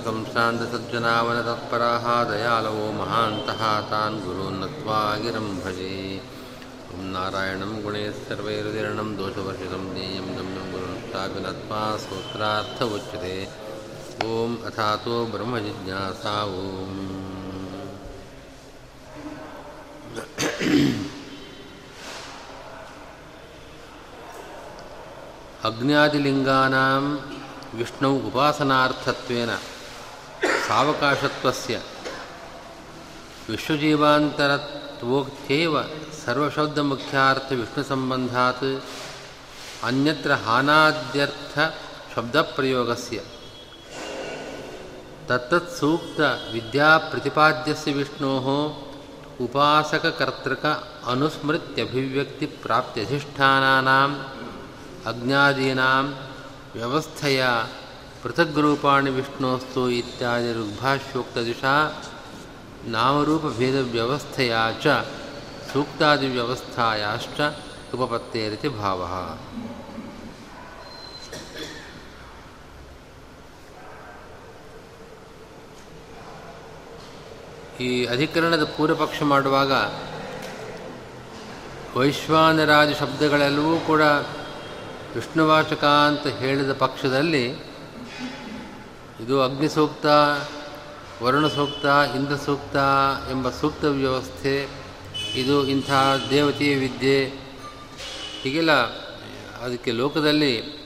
ಸಂಸ್ಥಾಂತ ಸಜ್ಜನಾವನ ತತ್ಪರಾಹ ದಯಾಲವೋ ಮಹಾಂತಹ ತಾನ್ ಗುರುನ್ನತ್ವಾ ಗಿರಂ ಭಜೆ. ಓಂ ನಾರಾಯಣಂ ಗುಣೇಶ್ವರ್ವೈರುದೀರ್ಣಂ ದೋಷವರ್ಷಿತಂ ಜ್ಞೇಯಂ ಗಮ್ಯಂ ಗುರುಸ್ಥಾಪಿನತ್ಮಾ ಸ್ತೋತ್ರಾರ್ಥ ಉಚ್ಯತೆ ಓಂ ಅಥಾತೋ ಬ್ರಹ್ಮಜಿಜ್ಞಾಸಾ ಓಂ ಅಗ್ನಾದಿಲಿಂಗಾನಾಂ ವಿಷ್ಣು ಉಪಾಸನಾರ್ಥತ್ವೇನ सावकाशत्वस्य विश्वजीवान्तरत्वोक्त्यैव सर्वशब्दमुख्यार्थविष्णुसम्बन्धात् अन्यत्र हानाद्यर्थशब्दप्रयोगस्य। तत्तत्सूक्तविद्याप्रतिपाद्यस्य विष्णोः उपासककर्तृक अनुस्मृत्यभिव्यक्तिप्राप्त्यधिष्ठानानाम् अज्ञादीनां व्यवस्थया ಪೃಥಗ್ರೂಪಾಣಿ ವಿಷ್ಣೋಸ್ತು ಇತ್ಯಾದಿ ಋಗ್ಭಾಷ್ಯೋಕ್ತದಿಶಾ ನಾಮರೂಪಭೇದವ್ಯವಸ್ಥೆಯ ಚ ಸೂಕ್ತಾದಿವ್ಯವಸ್ಥಾಯಾಶ್ಚ ಉಪಪತ್ತೇರಿತಿ ಭಾವ. ಈ ಅಧಿಕರಣದ ಪೂರ್ವಪಕ್ಷ ಮಾಡುವಾಗ ವೈಶ್ವಾನರಾಜ ಶಬ್ದಗಳೆಲ್ಲವೂ ಕೂಡ ವಿಷ್ಣುವಾಚಕ ಅಂತ ಹೇಳಿದ ಪಕ್ಷದಲ್ಲಿ ಇದು ಅಗ್ನಿ ಸೂಕ್ತ ವರುಣ ಸೂಕ್ತ ಇಂದ್ರ ಸೂಕ್ತ ಎಂಬ ಸೂಕ್ತ ವ್ಯವಸ್ಥೆ. ಇದು ಇಂಥ ದೇವತೆಯ ವಿದ್ಯೆ. ಹೀಗೆಲ್ಲ ಅದಕ್ಕೆ ಲೋಕದಲ್ಲಿ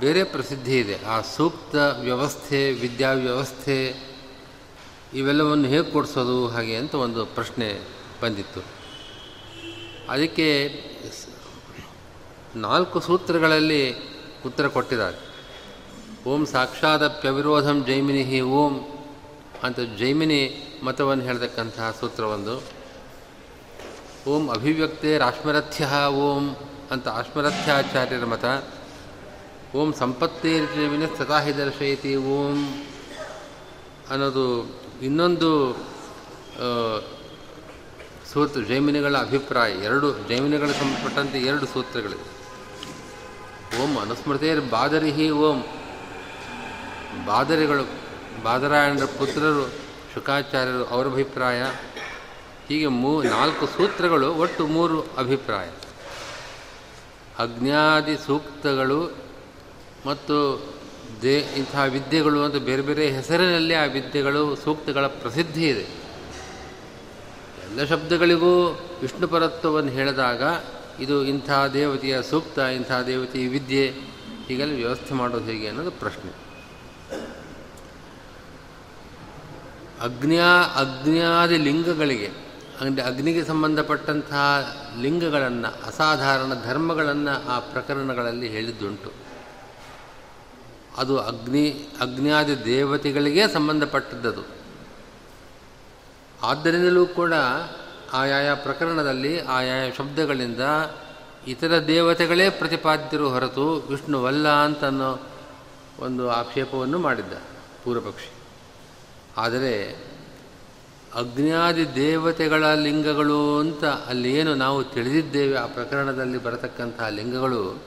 ಬೇರೆ ಪ್ರಸಿದ್ಧಿ ಇದೆ. ಆ ಸೂಕ್ತ ವ್ಯವಸ್ಥೆ, ವಿದ್ಯಾ ವ್ಯವಸ್ಥೆ ಇವೆಲ್ಲವನ್ನು ಹೇಗೆ ಕೊಡಿಸೋದು, ಹಾಗೆ ಅಂತ ಒಂದು ಪ್ರಶ್ನೆ ಬಂದಿತ್ತು. ಅದಕ್ಕೆ ನಾಲ್ಕು ಸೂತ್ರಗಳಲ್ಲಿ ಉತ್ತರ ಕೊಟ್ಟಿದ್ದಾರೆ. ಓಂ ಸಾಕ್ಷಾದಪ್ಯವಿರೋಧಂ ಜೈಮಿನಿ ಓಂ ಅಂತ ಜೈಮಿನಿ ಮತವನ್ನು ಹೇಳ್ತಕ್ಕಂತಹ ಸೂತ್ರವೊಂದು ಓಂ ಅಭಿವ್ಯಕ್ತೆ ರಾಶ್ಮರಥ್ಯ ಓಂ ಅಂತ ಆಶ್ಮರಥ್ಯಾಚಾರ್ಯರ ಮತ. ಓಂ ಸಂಪತ್ತೇರ್ಜವಿನ ಸತಾಹಿ ದರ್ಶಯತಿ ಓಂ ಅನ್ನೋದು ಇನ್ನೊಂದು ಸೂತ್ರ ಜೈಮಿನಿಗಳ ಅಭಿಪ್ರಾಯ. ಎರಡು ಜೈಮಿನಿಗಳ ಸಂಬಂಧಪಟ್ಟಂತೆ ಎರಡು ಸೂತ್ರಗಳಿವೆ. ಓಂ ಅನುಸ್ಮೃತೇರ್ ಬಾದರಿಹಿ ಓಂ ಬಾದರಿಗಳು, ಬಾದರಾಯಣರ ಪುತ್ರರು, ಶುಕಾಚಾರ್ಯರು ಅವರ ಅಭಿಪ್ರಾಯ. ಹೀಗೆ ಮೂ, ನಾಲ್ಕು ಸೂತ್ರಗಳು ಒಟ್ಟು ಮೂರು ಅಭಿಪ್ರಾಯ. ಅಜ್ಞಾದಿ ಸೂಕ್ತಗಳು ಮತ್ತು ದೇ ಇಂತಹ ವಿದ್ಯೆಗಳು ಅಂತ ಬೇರೆ ಬೇರೆ ಹೆಸರಿನಲ್ಲಿ ಆ ವಿದ್ಯೆಗಳು, ಸೂಕ್ತಗಳ ಪ್ರಸಿದ್ಧಿ ಇದೆ. ಎಲ್ಲ ಶಬ್ದಗಳಿಗೂ ವಿಷ್ಣು ಪರತ್ವವನ್ನು ಹೇಳಿದಾಗ ಇದು ಇಂಥ ದೇವತೆಯ ಸೂಕ್ತ, ಇಂಥ ದೇವತೆಯ ವಿದ್ಯೆ, ಹೀಗೆಲ್ಲ ವ್ಯವಸ್ಥೆ ಮಾಡೋದು ಹೇಗೆ ಅನ್ನೋದು ಪ್ರಶ್ನೆ. ಅಗ್ನ್ಯಾ, ಅಗ್ನಿಯಾದಿ ಲಿಂಗಗಳಿಗೆ, ಅಂದರೆ ಅಗ್ನಿಗೆ ಸಂಬಂಧಪಟ್ಟಂತಹ ಲಿಂಗಗಳನ್ನು, ಅಸಾಧಾರಣ ಧರ್ಮಗಳನ್ನು ಆ ಪ್ರಕರಣಗಳಲ್ಲಿ ಹೇಳಿದ್ದುಂಟು. ಅದು ಅಗ್ನಿ, ಅಗ್ನಿಯಾದಿ ದೇವತೆಗಳಿಗೆ ಸಂಬಂಧಪಟ್ಟದ್ದು ಆದ್ದರಿಂದಲೂ ಕೂಡ ಆಯಾಯ ಪ್ರಕರಣದಲ್ಲಿ ಆಯಾಯ ಶಬ್ದಗಳಿಂದ ಇತರ ದೇವತೆಗಳೇ ಪ್ರತಿಪಾದ್ಯರು ಹೊರತು ವಿಷ್ಣುವಲ್ಲ ಅಂತನ್ನೋ ಒಂದು ಆಕ್ಷೇಪವನ್ನು ಮಾಡಿದ್ದ ಪೂರ್ವಪಕ್ಷಿ. ಆದರೆ ಅಗ್ನ್ಯಾದಿ ದೇವತೆಗಳ ಲಿಂಗಗಳು ಅಂತ ಅಲ್ಲಿ ಏನು ನಾವು ತಿಳಿದಿದ್ದೇವೆ, ಆ ಪ್ರಕರಣದಲ್ಲಿ ಬರತಕ್ಕಂತಹ ಲಿಂಗಗಳು,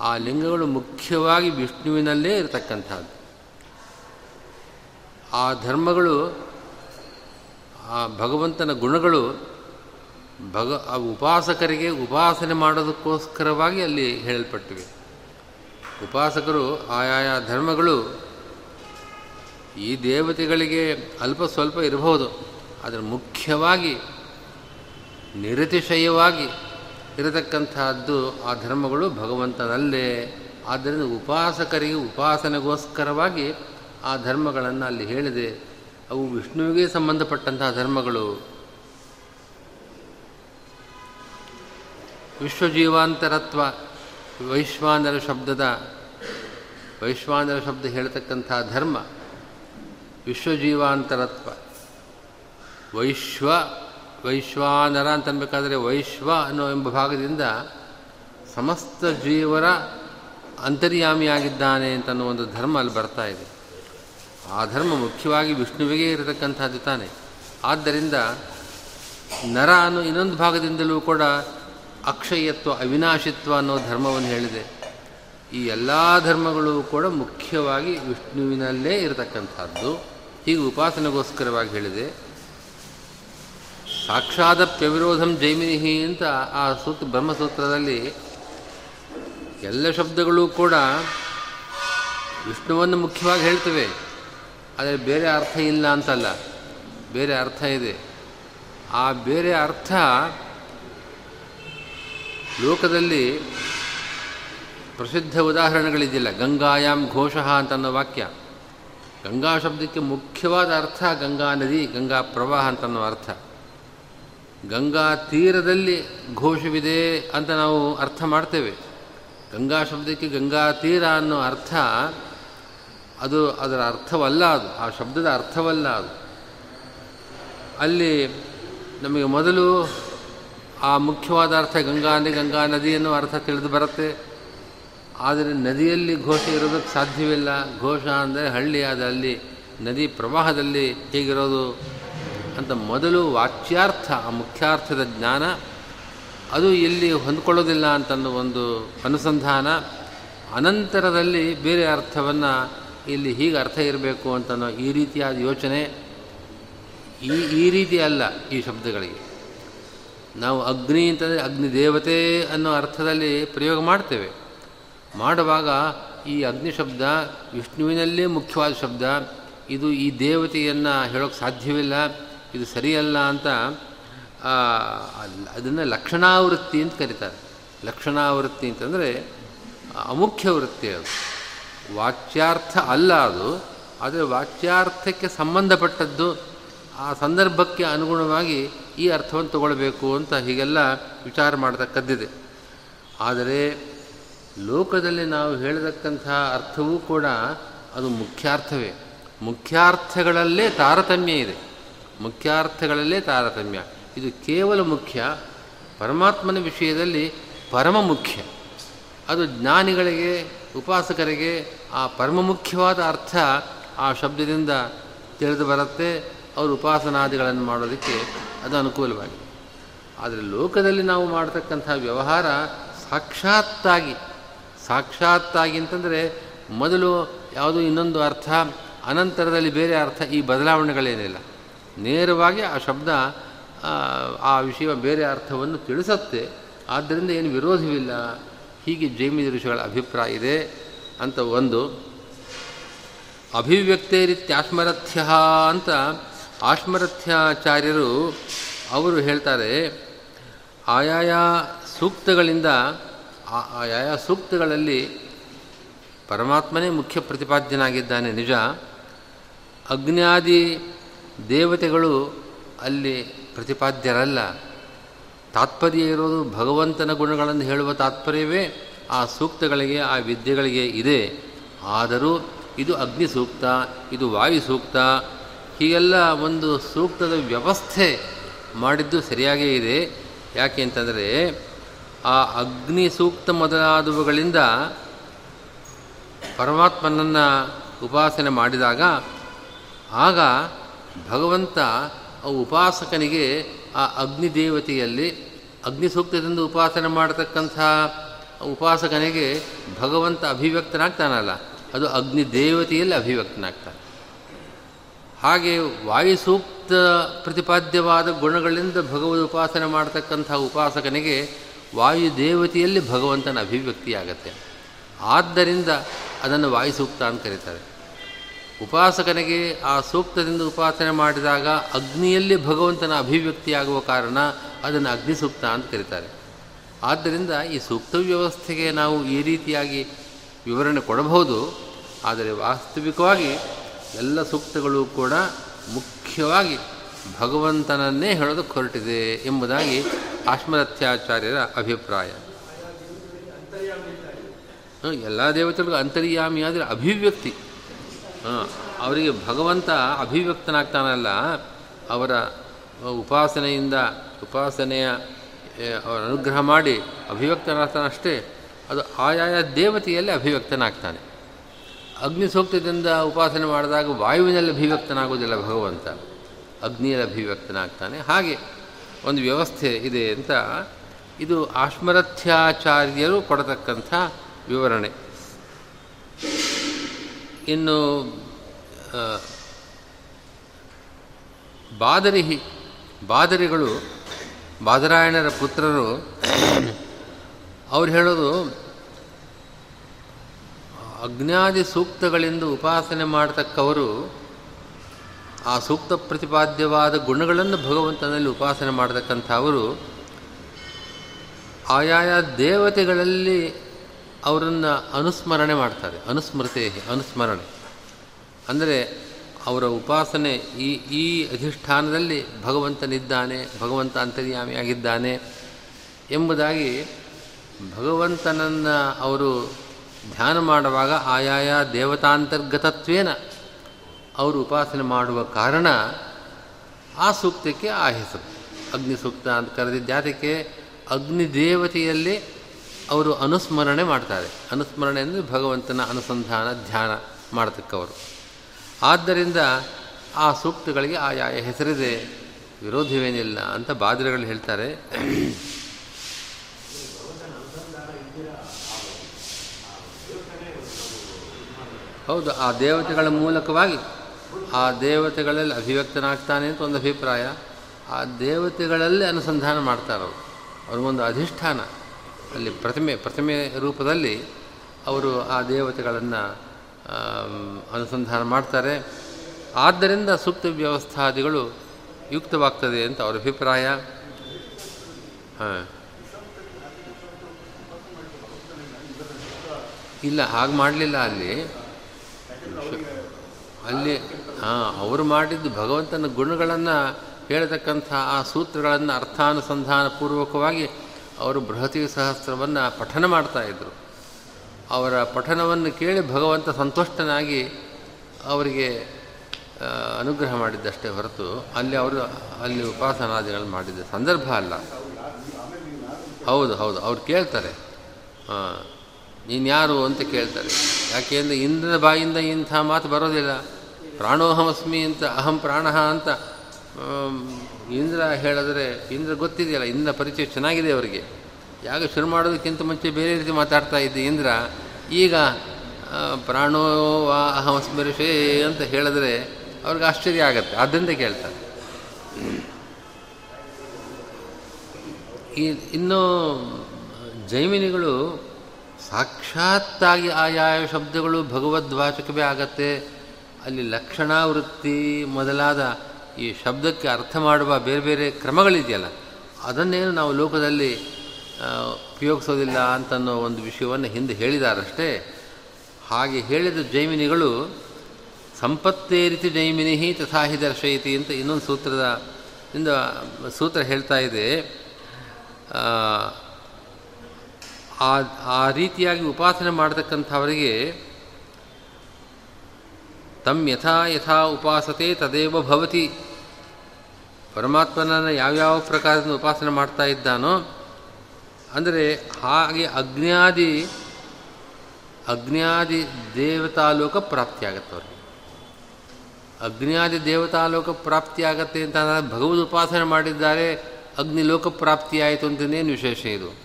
ಆ ಲಿಂಗಗಳು ಮುಖ್ಯವಾಗಿ ವಿಷ್ಣುವಿನಲ್ಲೇ ಇರತಕ್ಕಂಥದ್ದು. ಆ ಧರ್ಮಗಳು, ಆ ಭಗವಂತನ ಗುಣಗಳು ಭಗ, ಆ ಉಪಾಸಕರಿಗೆ ಉಪಾಸನೆ ಮಾಡೋದಕ್ಕೋಸ್ಕರವಾಗಿ ಅಲ್ಲಿ ಹೇಳಲ್ಪಟ್ಟಿವೆ. ಉಪಾಸಕರು ಆಯಾಯ ಧರ್ಮಗಳು ಈ ದೇವತೆಗಳಿಗೆ ಅಲ್ಪ ಸ್ವಲ್ಪ ಇರಬಹುದು, ಆದರೆ ಮುಖ್ಯವಾಗಿ, ನಿರತಿಶಯವಾಗಿ ಇರತಕ್ಕಂತಹದ್ದು ಆ ಧರ್ಮಗಳು ಭಗವಂತನಲ್ಲೇ. ಆದ್ದರಿಂದ ಉಪಾಸಕರಿಗೆ ಉಪಾಸನೆಗೋಸ್ಕರವಾಗಿ ಆ ಧರ್ಮಗಳನ್ನು ಅಲ್ಲಿ ಹೇಳಿದೆ. ಅವು ವಿಷ್ಣುವಿಗೆ ಸಂಬಂಧಪಟ್ಟಂತಹ ಧರ್ಮಗಳು. ವಿಶ್ವಜೀವಾಂತರತ್ವ, ವೈಶ್ವಾನರ ಶಬ್ದದ, ವೈಶ್ವಾನರ ಶಬ್ದ ಹೇಳ್ತಕ್ಕಂಥ ಧರ್ಮ. ವಿಶ್ವಜೀವಾಂತರತ್ವ. ವೈಶ್ವ, ವೈಶ್ವಾನರ ಅಂತ ಅನ್ಬೇಕಾದ್ರೆ ವೈಶ್ವ ಅನ್ನೋ ಎಂಬ ಭಾಗದಿಂದ ಸಮಸ್ತ ಜೀವರ ಅಂತರ್ಯಾಮಿಯಾಗಿದ್ದಾನೆ ಅಂತನ್ನೋ ಒಂದು ಧರ್ಮ ಅಲ್ಲಿ ಬರ್ತಾ ಇದೆ. ಆ ಧರ್ಮ ಮುಖ್ಯವಾಗಿ ವಿಷ್ಣುವಿಗೆ ಇರತಕ್ಕಂಥದ್ದು ತಾನೆ. ಆದ್ದರಿಂದ ನರ ಅನ್ನೋ ಇನ್ನೊಂದು ಭಾಗದಿಂದಲೂ ಕೂಡ ಅಕ್ಷಯತ್ವ, ಅವಿನಾಶಿತ್ವ ಅನ್ನೋ ಧರ್ಮವನ್ನು ಹೇಳಿದೆ. ಈ ಎಲ್ಲ ಧರ್ಮಗಳು ಕೂಡ ಮುಖ್ಯವಾಗಿ ವಿಷ್ಣುವಿನಲ್ಲೇ ಇರತಕ್ಕಂಥದ್ದು. ಹೀಗೆ ಉಪಾಸನೆಗೋಸ್ಕರವಾಗಿ ಹೇಳಿದೆ ಸಾಕ್ಷಾದಪ್ಯವಿರೋಧಂ ಜೈಮಿನಿಹಿ ಅಂತ ಆ ಸೂತ್ರ, ಬ್ರಹ್ಮಸೂತ್ರದಲ್ಲಿ ಎಲ್ಲ ಶಬ್ದಗಳು ಕೂಡ ವಿಷ್ಣುವನ್ನು ಮುಖ್ಯವಾಗಿ ಹೇಳ್ತವೆ. ಆದರೆ ಬೇರೆ ಅರ್ಥ ಇಲ್ಲ ಅಂತಲ್ಲ, ಬೇರೆ ಅರ್ಥ ಇದೆ. ಆ ಬೇರೆ ಅರ್ಥ ಲೋಕದಲ್ಲಿ ಪ್ರಸಿದ್ಧ ಉದಾಹರಣೆಗಳಿದ್ದಿಲ್ಲ ಗಂಗಾಯಾಮ್ ಘೋಷಃ ಅಂತನ್ನೋ ವಾಕ್ಯ. ಗಂಗಾ ಶಬ್ದಕ್ಕೆ ಮುಖ್ಯವಾದ ಅರ್ಥ ಗಂಗಾ ನದಿ, ಗಂಗಾ ಪ್ರವಾಹ ಅಂತನ್ನೋ ಅರ್ಥ. ಗಂಗಾ ತೀರದಲ್ಲಿ ಘೋಷವಿದೆ ಅಂತ ನಾವು ಅರ್ಥ ಮಾಡ್ತೇವೆ. ಗಂಗಾ ಶಬ್ದಕ್ಕೆ ಗಂಗಾ ತೀರ ಅನ್ನೋ ಅರ್ಥ ಅದು ಅದರ ಅರ್ಥವಲ್ಲ ಅದು, ಆ ಶಬ್ದದ ಅರ್ಥವಲ್ಲ ಅದು. ಅಲ್ಲಿ ನಮಗೆ ಮೊದಲು ಆ ಮುಖ್ಯವಾದ ಅರ್ಥ ಗಂಗಾ ನದಿ ಗಂಗಾ ನದಿ ಅನ್ನೋ ಅರ್ಥ ತಿಳಿದು ಬರುತ್ತೆ. ಆದರೆ ನದಿಯಲ್ಲಿ ಘೋಷ ಇರೋದಕ್ಕೆ ಸಾಧ್ಯವಿಲ್ಲ. ಘೋಷ ಅಂದರೆ ಹಳ್ಳಿ ಅಲ್ಲಿ ನದಿ ಪ್ರವಾಹದಲ್ಲಿ ಹೇಗಿರೋದು ಅಂತ ಮೊದಲು ವಾಚ್ಯಾರ್ಥ, ಆ ಮುಖ್ಯಾರ್ಥದ ಜ್ಞಾನ. ಅದು ಎಲ್ಲಿ ಹೊಂದ್ಕೊಳ್ಳೋದಿಲ್ಲ ಅಂತನ್ನೋ ಒಂದು ಅನುಸಂಧಾನ. ಅನಂತರದಲ್ಲಿ ಬೇರೆ ಅರ್ಥವನ್ನು ಇಲ್ಲಿ ಹೀಗೆ ಅರ್ಥ ಇರಬೇಕು ಅಂತನೋ ಈ ರೀತಿಯಾದ ಯೋಚನೆ. ಈ ಈ ರೀತಿ ಅಲ್ಲ ಈ ಶಬ್ದಗಳಿಗೆ. ನಾವು ಅಗ್ನಿ ಅಂತಂದರೆ ಅಗ್ನಿ ದೇವತೆ ಅನ್ನೋ ಅರ್ಥದಲ್ಲಿ ಪ್ರಯೋಗ ಮಾಡ್ತೇವೆ. ಮಾಡುವಾಗ ಈ ಅಗ್ನಿ ಶಬ್ದ, ವಿಷ್ಣುವಿನಲ್ಲೇ ಮುಖ್ಯವಾದ ಶಬ್ದ, ಇದು ಈ ದೇವತೆಯನ್ನು ಹೇಳೋಕ್ಕೆ ಸಾಧ್ಯವಿಲ್ಲ, ಇದು ಸರಿಯಲ್ಲ ಅಂತ ಅದನ್ನು ಲಕ್ಷಣಾವೃತ್ತಿ ಅಂತ ಕರೀತಾರೆ. ಲಕ್ಷಣಾವೃತ್ತಿ ಅಂತಂದರೆ ಅಮುಖ್ಯ ವೃತ್ತಿ ಅದು. ವಾಚ್ಯಾರ್ಥ ಅಲ್ಲ ಅದು, ಆದರೆ ವಾಚ್ಯಾರ್ಥಕ್ಕೆ ಸಂಬಂಧಪಟ್ಟದ್ದು ಆ ಸಂದರ್ಭಕ್ಕೆ ಅನುಗುಣವಾಗಿ ಈ ಅರ್ಥವನ್ನು ತಗೊಳ್ಬೇಕು ಅಂತ ಹೀಗೆಲ್ಲ ವಿಚಾರ ಮಾಡತಕ್ಕದ್ದಿದೆ. ಆದರೆ ಲೋಕದಲ್ಲಿ ನಾವು ಹೇಳತಕ್ಕಂತಹ ಅರ್ಥವೂ ಕೂಡ ಅದು ಮುಖ್ಯಾರ್ಥವೇ. ಮುಖ್ಯಾರ್ಥಗಳಲ್ಲೇ ತಾರತಮ್ಯ ಇದೆ. ಮುಖ್ಯಾರ್ಥಗಳಲ್ಲೇ ತಾರತಮ್ಯ. ಇದು ಕೇವಲ ಮುಖ್ಯ, ಪರಮಾತ್ಮನ ವಿಷಯದಲ್ಲಿ ಪರಮ ಮುಖ್ಯ. ಅದು ಜ್ಞಾನಿಗಳಿಗೆ, ಉಪಾಸಕರಿಗೆ ಆ ಪರಮ ಮುಖ್ಯವಾದ ಅರ್ಥ ಆ ಶಬ್ದದಿಂದ ತಿಳಿದು ಬರುತ್ತೆ. ಅವರು ಉಪಾಸನಾದಿಗಳನ್ನು ಮಾಡೋದಕ್ಕೆ ಅದು ಅನುಕೂಲವಾಗಿದೆ. ಆದರೆ ಲೋಕದಲ್ಲಿ ನಾವು ಮಾಡತಕ್ಕಂಥ ವ್ಯವಹಾರ ಸಾಕ್ಷಾತ್ತಾಗಿ ಸಾಕ್ಷಾತ್ತಾಗಿ ಅಂತಂದರೆ ಮೊದಲು ಯಾವುದು ಇನ್ನೊಂದು ಅರ್ಥ, ಅನಂತರದಲ್ಲಿ ಬೇರೆ ಅರ್ಥ ಈ ಬದಲಾವಣೆಗಳೇನಿಲ್ಲ. ನೇರವಾಗಿ ಆ ಶಬ್ದ, ಆ ವಿಷಯ ಬೇರೆ ಅರ್ಥವನ್ನು ತಿಳಿಸುತ್ತೆ. ಆದ್ದರಿಂದ ಏನು ವಿರೋಧವಿಲ್ಲ. ಹೀಗೆ ಜೈಮಿ ಋಷಿಗಳ ಅಭಿಪ್ರಾಯ ಇದೆ ಅಂತ ಒಂದು. ಅಭಿವ್ಯಕ್ತೇರಿತ್ಯಾಶ್ಮರಥ್ಯ ಅಂತ ಆಶ್ಮರಥ್ಯಾಚಾರ್ಯರು ಅವರು ಹೇಳ್ತಾರೆ, ಆಯಾಯ ಸೂಕ್ತಗಳಿಂದ ಆಯಾಯ ಸೂಕ್ತಗಳಲ್ಲಿ ಪರಮಾತ್ಮನೇ ಮುಖ್ಯ ಪ್ರತಿಪಾದ್ಯನಾಗಿದ್ದಾನೆ, ನಿಜ. ಅಗ್ನ್ಯಾದಿ ದೇವತೆಗಳು ಅಲ್ಲಿ ಪ್ರತಿಪಾದ್ಯರಲ್ಲ. ತಾತ್ಪರ್ಯ ಇರೋದು ಭಗವಂತನ ಗುಣಗಳನ್ನು ಹೇಳುವ ತಾತ್ಪರ್ಯವೇ ಆ ಸೂಕ್ತಗಳಿಗೆ, ಆ ವಿದ್ಯೆಗಳಿಗೆ ಇದೆ. ಆದರೂ ಇದು ಅಗ್ನಿ ಸೂಕ್ತ, ಇದು ವಾಯು ಸೂಕ್ತ, ಹೀಗೆಲ್ಲ ಒಂದು ಸೂಕ್ತದ ವ್ಯವಸ್ಥೆ ಮಾಡಿದ್ದು ಸರಿಯಾಗೇ ಇದೆ. ಯಾಕೆ ಅಂತಂದರೆ ಆ ಅಗ್ನಿ ಸೂಕ್ತ ಮೊದಲಾದವುಗಳಿಂದ ಪರಮಾತ್ಮನನ್ನು ಉಪಾಸನೆ ಮಾಡಿದಾಗ, ಆಗ ಭಗವಂತ ಆ ಉಪಾಸಕನಿಗೆ ಆ ಅಗ್ನಿ ದೇವತೆಯಲ್ಲಿ, ಅಗ್ನಿ ಸೂಕ್ತದಿಂದ ಉಪಾಸನೆ ಮಾಡತಕ್ಕಂಥ ಉಪಾಸಕನಿಗೆ ಭಗವಂತ ಅಭಿವ್ಯಕ್ತನಾಗ್ತಾನಲ್ಲ. ಅದು ಅಗ್ನಿ ದೇವತೆಯಲ್ಲಿ ಅಭಿವ್ಯಕ್ತನಾಗ್ತಾನೆ. ಹಾಗೆ ವಾಯುಸೂಕ್ತ ಪ್ರತಿಪಾದ್ಯವಾದ ಗುಣಗಳಿಂದ ಭಗವದ್ ಉಪಾಸನೆ ಮಾಡತಕ್ಕಂಥ ಉಪಾಸಕನಿಗೆ ವಾಯು ದೇವತೆಯಲ್ಲಿ ಭಗವಂತನ ಅಭಿವ್ಯಕ್ತಿಯಾಗತ್ತೆ ಆದ್ದರಿಂದ ಅದನ್ನು ವಾಯು ಸೂಕ್ತ ಅಂತ ಕರೀತಾರೆ. ಉಪಾಸಕನಿಗೆ ಆ ಸೂಕ್ತದಿಂದ ಉಪಾಸನೆ ಮಾಡಿದಾಗ ಅಗ್ನಿಯಲ್ಲಿ ಭಗವಂತನ ಅಭಿವ್ಯಕ್ತಿಯಾಗುವ ಕಾರಣ ಅದನ್ನು ಅಗ್ನಿಸೂಕ್ತ ಅಂತ ಕರೀತಾರೆ. ಆದ್ದರಿಂದ ಈ ಸೂಕ್ತ ವ್ಯವಸ್ಥೆಗೆ ನಾವು ಈ ರೀತಿಯಾಗಿ ವಿವರಣೆ ಕೊಡಬಹುದು. ಆದರೆ ವಾಸ್ತವಿಕವಾಗಿ ಎಲ್ಲ ಸೂಕ್ತಗಳು ಕೂಡ ಮುಖ್ಯವಾಗಿ ಭಗವಂತನನ್ನೇ ಹೇಳೋದು ಹೊರಟಿದೆ ಎಂಬುದಾಗಿ ಆಶ್ಮರಥ್ಯಾಚಾರ್ಯರ ಅಭಿಪ್ರಾಯ. ಎಲ್ಲ ದೇವತೆಗಳಿಗೂ ಅಂತರ್ಯಾಮಿ ಆದರೆ ಅಭಿವ್ಯಕ್ತಿ. ಅವರಿಗೆ ಭಗವಂತ ಅಭಿವ್ಯಕ್ತನಾಗ್ತಾನಲ್ಲ, ಅವರ ಉಪಾಸನೆಯಿಂದ ಉಪಾಸನೆಯ ಅವರ ಅನುಗ್ರಹ ಮಾಡಿ ಅಭಿವ್ಯಕ್ತನಾಗ್ತಾನಷ್ಟೇ, ಅದು ಆಯಾಯ ದೇವತೆಯಲ್ಲಿ ಅಭಿವ್ಯಕ್ತನಾಗ್ತಾನೆ. ಅಗ್ನಿ ಸೂಕ್ತದಿಂದ ಉಪಾಸನೆ ಮಾಡಿದಾಗ ವಾಯುವಿನಲ್ಲಿ ಅಭಿವ್ಯಕ್ತನಾಗೋದಿಲ್ಲ ಭಗವಂತ. ಅಗ್ನಿಯಲ್ಲಿ ಅಭಿವ್ಯಕ್ತನಾಗ್ತಾನೆ ಹಾಗೆ ಒಂದು ವ್ಯವಸ್ಥೆ ಇದೆ ಅಂತ ಇದು ಆಶ್ಮರಥ್ಯಾಚಾರ್ಯರು ಕೊಡತಕ್ಕಂಥ ವಿವರಣೆ. ಇನ್ನು ಬಾದರಿಹಿ ಬಾದರಿಗಳು, ಬಾದರಾಯಣರ ಪುತ್ರರು, ಅವ್ರು ಹೇಳೋದು, ಅಗ್ನಾದಿ ಸೂಕ್ತಗಳಿಂದ ಉಪಾಸನೆ ಮಾಡತಕ್ಕವರು ಆ ಸೂಕ್ತ ಪ್ರತಿಪಾದ್ಯವಾದ ಗುಣಗಳನ್ನು ಭಗವಂತನಲ್ಲಿ ಉಪಾಸನೆ ಮಾಡತಕ್ಕಂಥವರು, ಆಯಾಯ ದೇವತೆಗಳಲ್ಲಿ ಅವರನ್ನು ಅನುಸ್ಮರಣೆ ಮಾಡ್ತಾರೆ. ಅನುಸ್ಮೃತೆ ಅನುಸ್ಮರಣೆ. ಅಂದರೆ ಅವರ ಉಪಾಸನೆ ಈ ಈ ಅಧಿಷ್ಠಾನದಲ್ಲಿ ಭಗವಂತನಿದ್ದಾನೆ, ಭಗವಂತ ಅಂತರ್ಯಾಮಿಯಾಗಿದ್ದಾನೆ ಎಂಬುದಾಗಿ ಭಗವಂತನನ್ನು ಅವರು ಧ್ಯಾನ ಮಾಡುವಾಗ ಆಯಾಯ ದೇವತಾಂತರ್ಗತತ್ವೇನ ಅವರು ಉಪಾಸನೆ ಮಾಡುವ ಕಾರಣ ಆ ಸೂಕ್ತಕ್ಕೆ ಆ ಹೆಸರು ಅಗ್ನಿ ಸೂಕ್ತ ಅಂತ ಕರೆದಿದ್ದಾತಕ್ಕೆ ಅಗ್ನಿ ಅಗ್ನಿದೇವತೆಯಲ್ಲಿ ಅವರು ಅನುಸ್ಮರಣೆ ಮಾಡ್ತಾರೆ. ಅನುಸ್ಮರಣೆ ಅಂದರೆ ಭಗವಂತನ ಅನುಸಂಧಾನ, ಧ್ಯಾನ ಮಾಡತಕ್ಕವರು. ಆದ್ದರಿಂದ ಆ ಸೂಕ್ತಗಳಿಗೆ ಆಯಾಯ ಹೆಸರಿದೆ. ವಿರೋಧವೇನಿಲ್ಲ ಅಂತ ಬಾದ್ರಗಳು ಹೇಳ್ತಾರೆ. ಹೌದು, ಆ ದೇವತೆಗಳ ಮೂಲಕವಾಗಿ ಆ ದೇವತೆಗಳಲ್ಲಿ ಅಭಿವ್ಯಕ್ತನಾಗ್ತಾನೆ ಅಂತ ಒಂದು ಅಭಿಪ್ರಾಯ. ಆ ದೇವತೆಗಳಲ್ಲಿ ಅನುಸಂಧಾನ ಮಾಡ್ತಾರವರು ಅವ್ರಿಗೊಂದು ಅಧಿಷ್ಠಾನ. ಅಲ್ಲಿ ಪ್ರತಿಮೆ ಪ್ರತಿಮೆ ರೂಪದಲ್ಲಿ ಅವರು ಆ ದೇವತೆಗಳನ್ನು ಅನುಸಂಧಾನ ಮಾಡ್ತಾರೆ. ಆದ್ದರಿಂದ ಸೂಕ್ತ ವ್ಯವಸ್ಥಾದಿಗಳು ಯುಕ್ತವಾಗ್ತದೆ ಅಂತ ಅವರ ಅಭಿಪ್ರಾಯ. ಹಾಂ. ಇಲ್ಲ, ಹಾಗೆ ಮಾಡಲಿಲ್ಲ ಅಲ್ಲಿ. ಅಲ್ಲಿ ಹಾಂ ಅವರು ಮಾಡಿದ್ದು ಭಗವಂತನ ಗುಣಗಳನ್ನು ಹೇಳತಕ್ಕಂಥ ಆ ಸೂತ್ರಗಳನ್ನು ಅರ್ಥಾನುಸಂಧಾನ ಪೂರ್ವಕವಾಗಿ ಅವರು ಬೃಹತಿ ಸಹಸ್ರವನ್ನು ಪಠನ ಮಾಡ್ತಾಯಿದ್ರು ಅವರ ಪಠನವನ್ನು ಕೇಳಿ ಭಗವಂತ ಸಂತುಷ್ಟನಾಗಿ ಅವರಿಗೆ ಅನುಗ್ರಹ ಮಾಡಿದ್ದಷ್ಟೇ ಹೊರತು ಅಲ್ಲಿ ಅವರು, ಅಲ್ಲಿ ಉಪಾಸನಾದಿಗಳನ್ನು ಮಾಡಿದ್ದ ಸಂದರ್ಭ ಅಲ್ಲ. ಹೌದು ಹೌದು, ಅವ್ರು ಕೇಳ್ತಾರೆ. ಹಾಂ ನೀನು ಯಾರು ಅಂತ ಕೇಳ್ತಾರೆ. ಯಾಕೆಂದರೆ ಇಂದ್ರನ ಬಾಯಿಂದ ಇಂಥ ಮಾತು ಬರೋದಿಲ್ಲ. ಪ್ರಾಣೋಹಮಸ್ಮಿ ಅಂತ, ಅಹಂ ಪ್ರಾಣ ಅಂತ ಇಂದ್ರ ಹೇಳಿದ್ರೆ, ಇಂದ್ರ ಗೊತ್ತಿದೆಯಲ್ಲ, ಇಂದ್ರ ಪರಿಚಯ ಚೆನ್ನಾಗಿದೆ ಅವರಿಗೆ. ಯಾಗ ಶುರು ಮಾಡೋದಕ್ಕಿಂತ ಮುಂಚೆ ಬೇರೆ ರೀತಿ ಮಾತಾಡ್ತಾ ಇದ್ದೆ ಇಂದ್ರ, ಈಗ ಪ್ರಾಣೋ ವಾ ಅಹಮಸ್ಮರಿಷೇ ಅಂತ ಹೇಳಿದ್ರೆ ಅವ್ರಿಗೆ ಆಶ್ಚರ್ಯ ಆಗತ್ತೆ ಆದ್ದರಿಂದ ಕೇಳ್ತಾರೆ. ಇನ್ನು, ಜೈಮಿನಿಗಳು ಸಾಕ್ಷಾತ್ತಾಗಿ ಆಯಾಯ ಶಬ್ದಗಳು ಭಗವದ್ವಾಚಕವೇ ಆಗತ್ತೆ ಅಲ್ಲಿ ಲಕ್ಷಣಾವೃತ್ತಿ ಮೊದಲಾದ ಈ ಶಬ್ದಕ್ಕೆ ಅರ್ಥ ಮಾಡುವ ಬೇರೆ ಬೇರೆ ಕ್ರಮಗಳಿದೆಯಲ್ಲ, ಅದನ್ನೇನು ನಾವು ಲೋಕದಲ್ಲಿ ಉಪಯೋಗಿಸೋದಿಲ್ಲ ಅಂತನ್ನೋ ಒಂದು ವಿಷಯವನ್ನು ಹಿಂದೆ ಹೇಳಿದಾರಷ್ಟೇ. ಹಾಗೆ ಹೇಳಿದ ಜೈಮಿನಿಗಳು, ಸಂಪತ್ತೇ ರೀತಿ ಜೈಮಿನಿ ತಥಾಹಿ ದರ್ಶಯತಿ ಅಂತ ಇನ್ನೊಂದು ಸೂತ್ರದ ಇಂದ ಸೂತ್ರ ಹೇಳ್ತಾ ಇದೆ. ಆ ಆ ರೀತಿಯಾಗಿ ಉಪಾಸನೆ ಮಾಡತಕ್ಕಂಥವರಿಗೆ ತಮ್ ಯಥಾ ಯಥಾ ಉಪಾಸತೆ ತದೇವ ಭವತಿ. ಪರಮಾತ್ಮನನ್ನು ಯಾವ್ಯಾವ ಪ್ರಕಾರದಿಂದ ಉಪಾಸನೆ ಮಾಡ್ತಾ ಇದ್ದಾನೋ, ಅಂದರೆ ಹಾಗೆ ಅಗ್ನಿಯಾದಿ ಅಗ್ನಿಯಾದಿ ದೇವತಾಲೋಕ ಪ್ರಾಪ್ತಿಯಾಗತ್ತೆ ಅವ್ರಿಗೆ. ಅಗ್ನ್ಯಾದಿ ದೇವತಾಲೋಕ ಪ್ರಾಪ್ತಿಯಾಗತ್ತೆ ಅಂತ ಭಗವದ್ ಉಪಾಸನೆ ಮಾಡಿದ್ದಾರೆ, ಅಗ್ನಿ ಲೋಕ ಪ್ರಾಪ್ತಿಯಾಯಿತು ಅಂತಂದೇನು ವಿಶೇಷ ಇದು?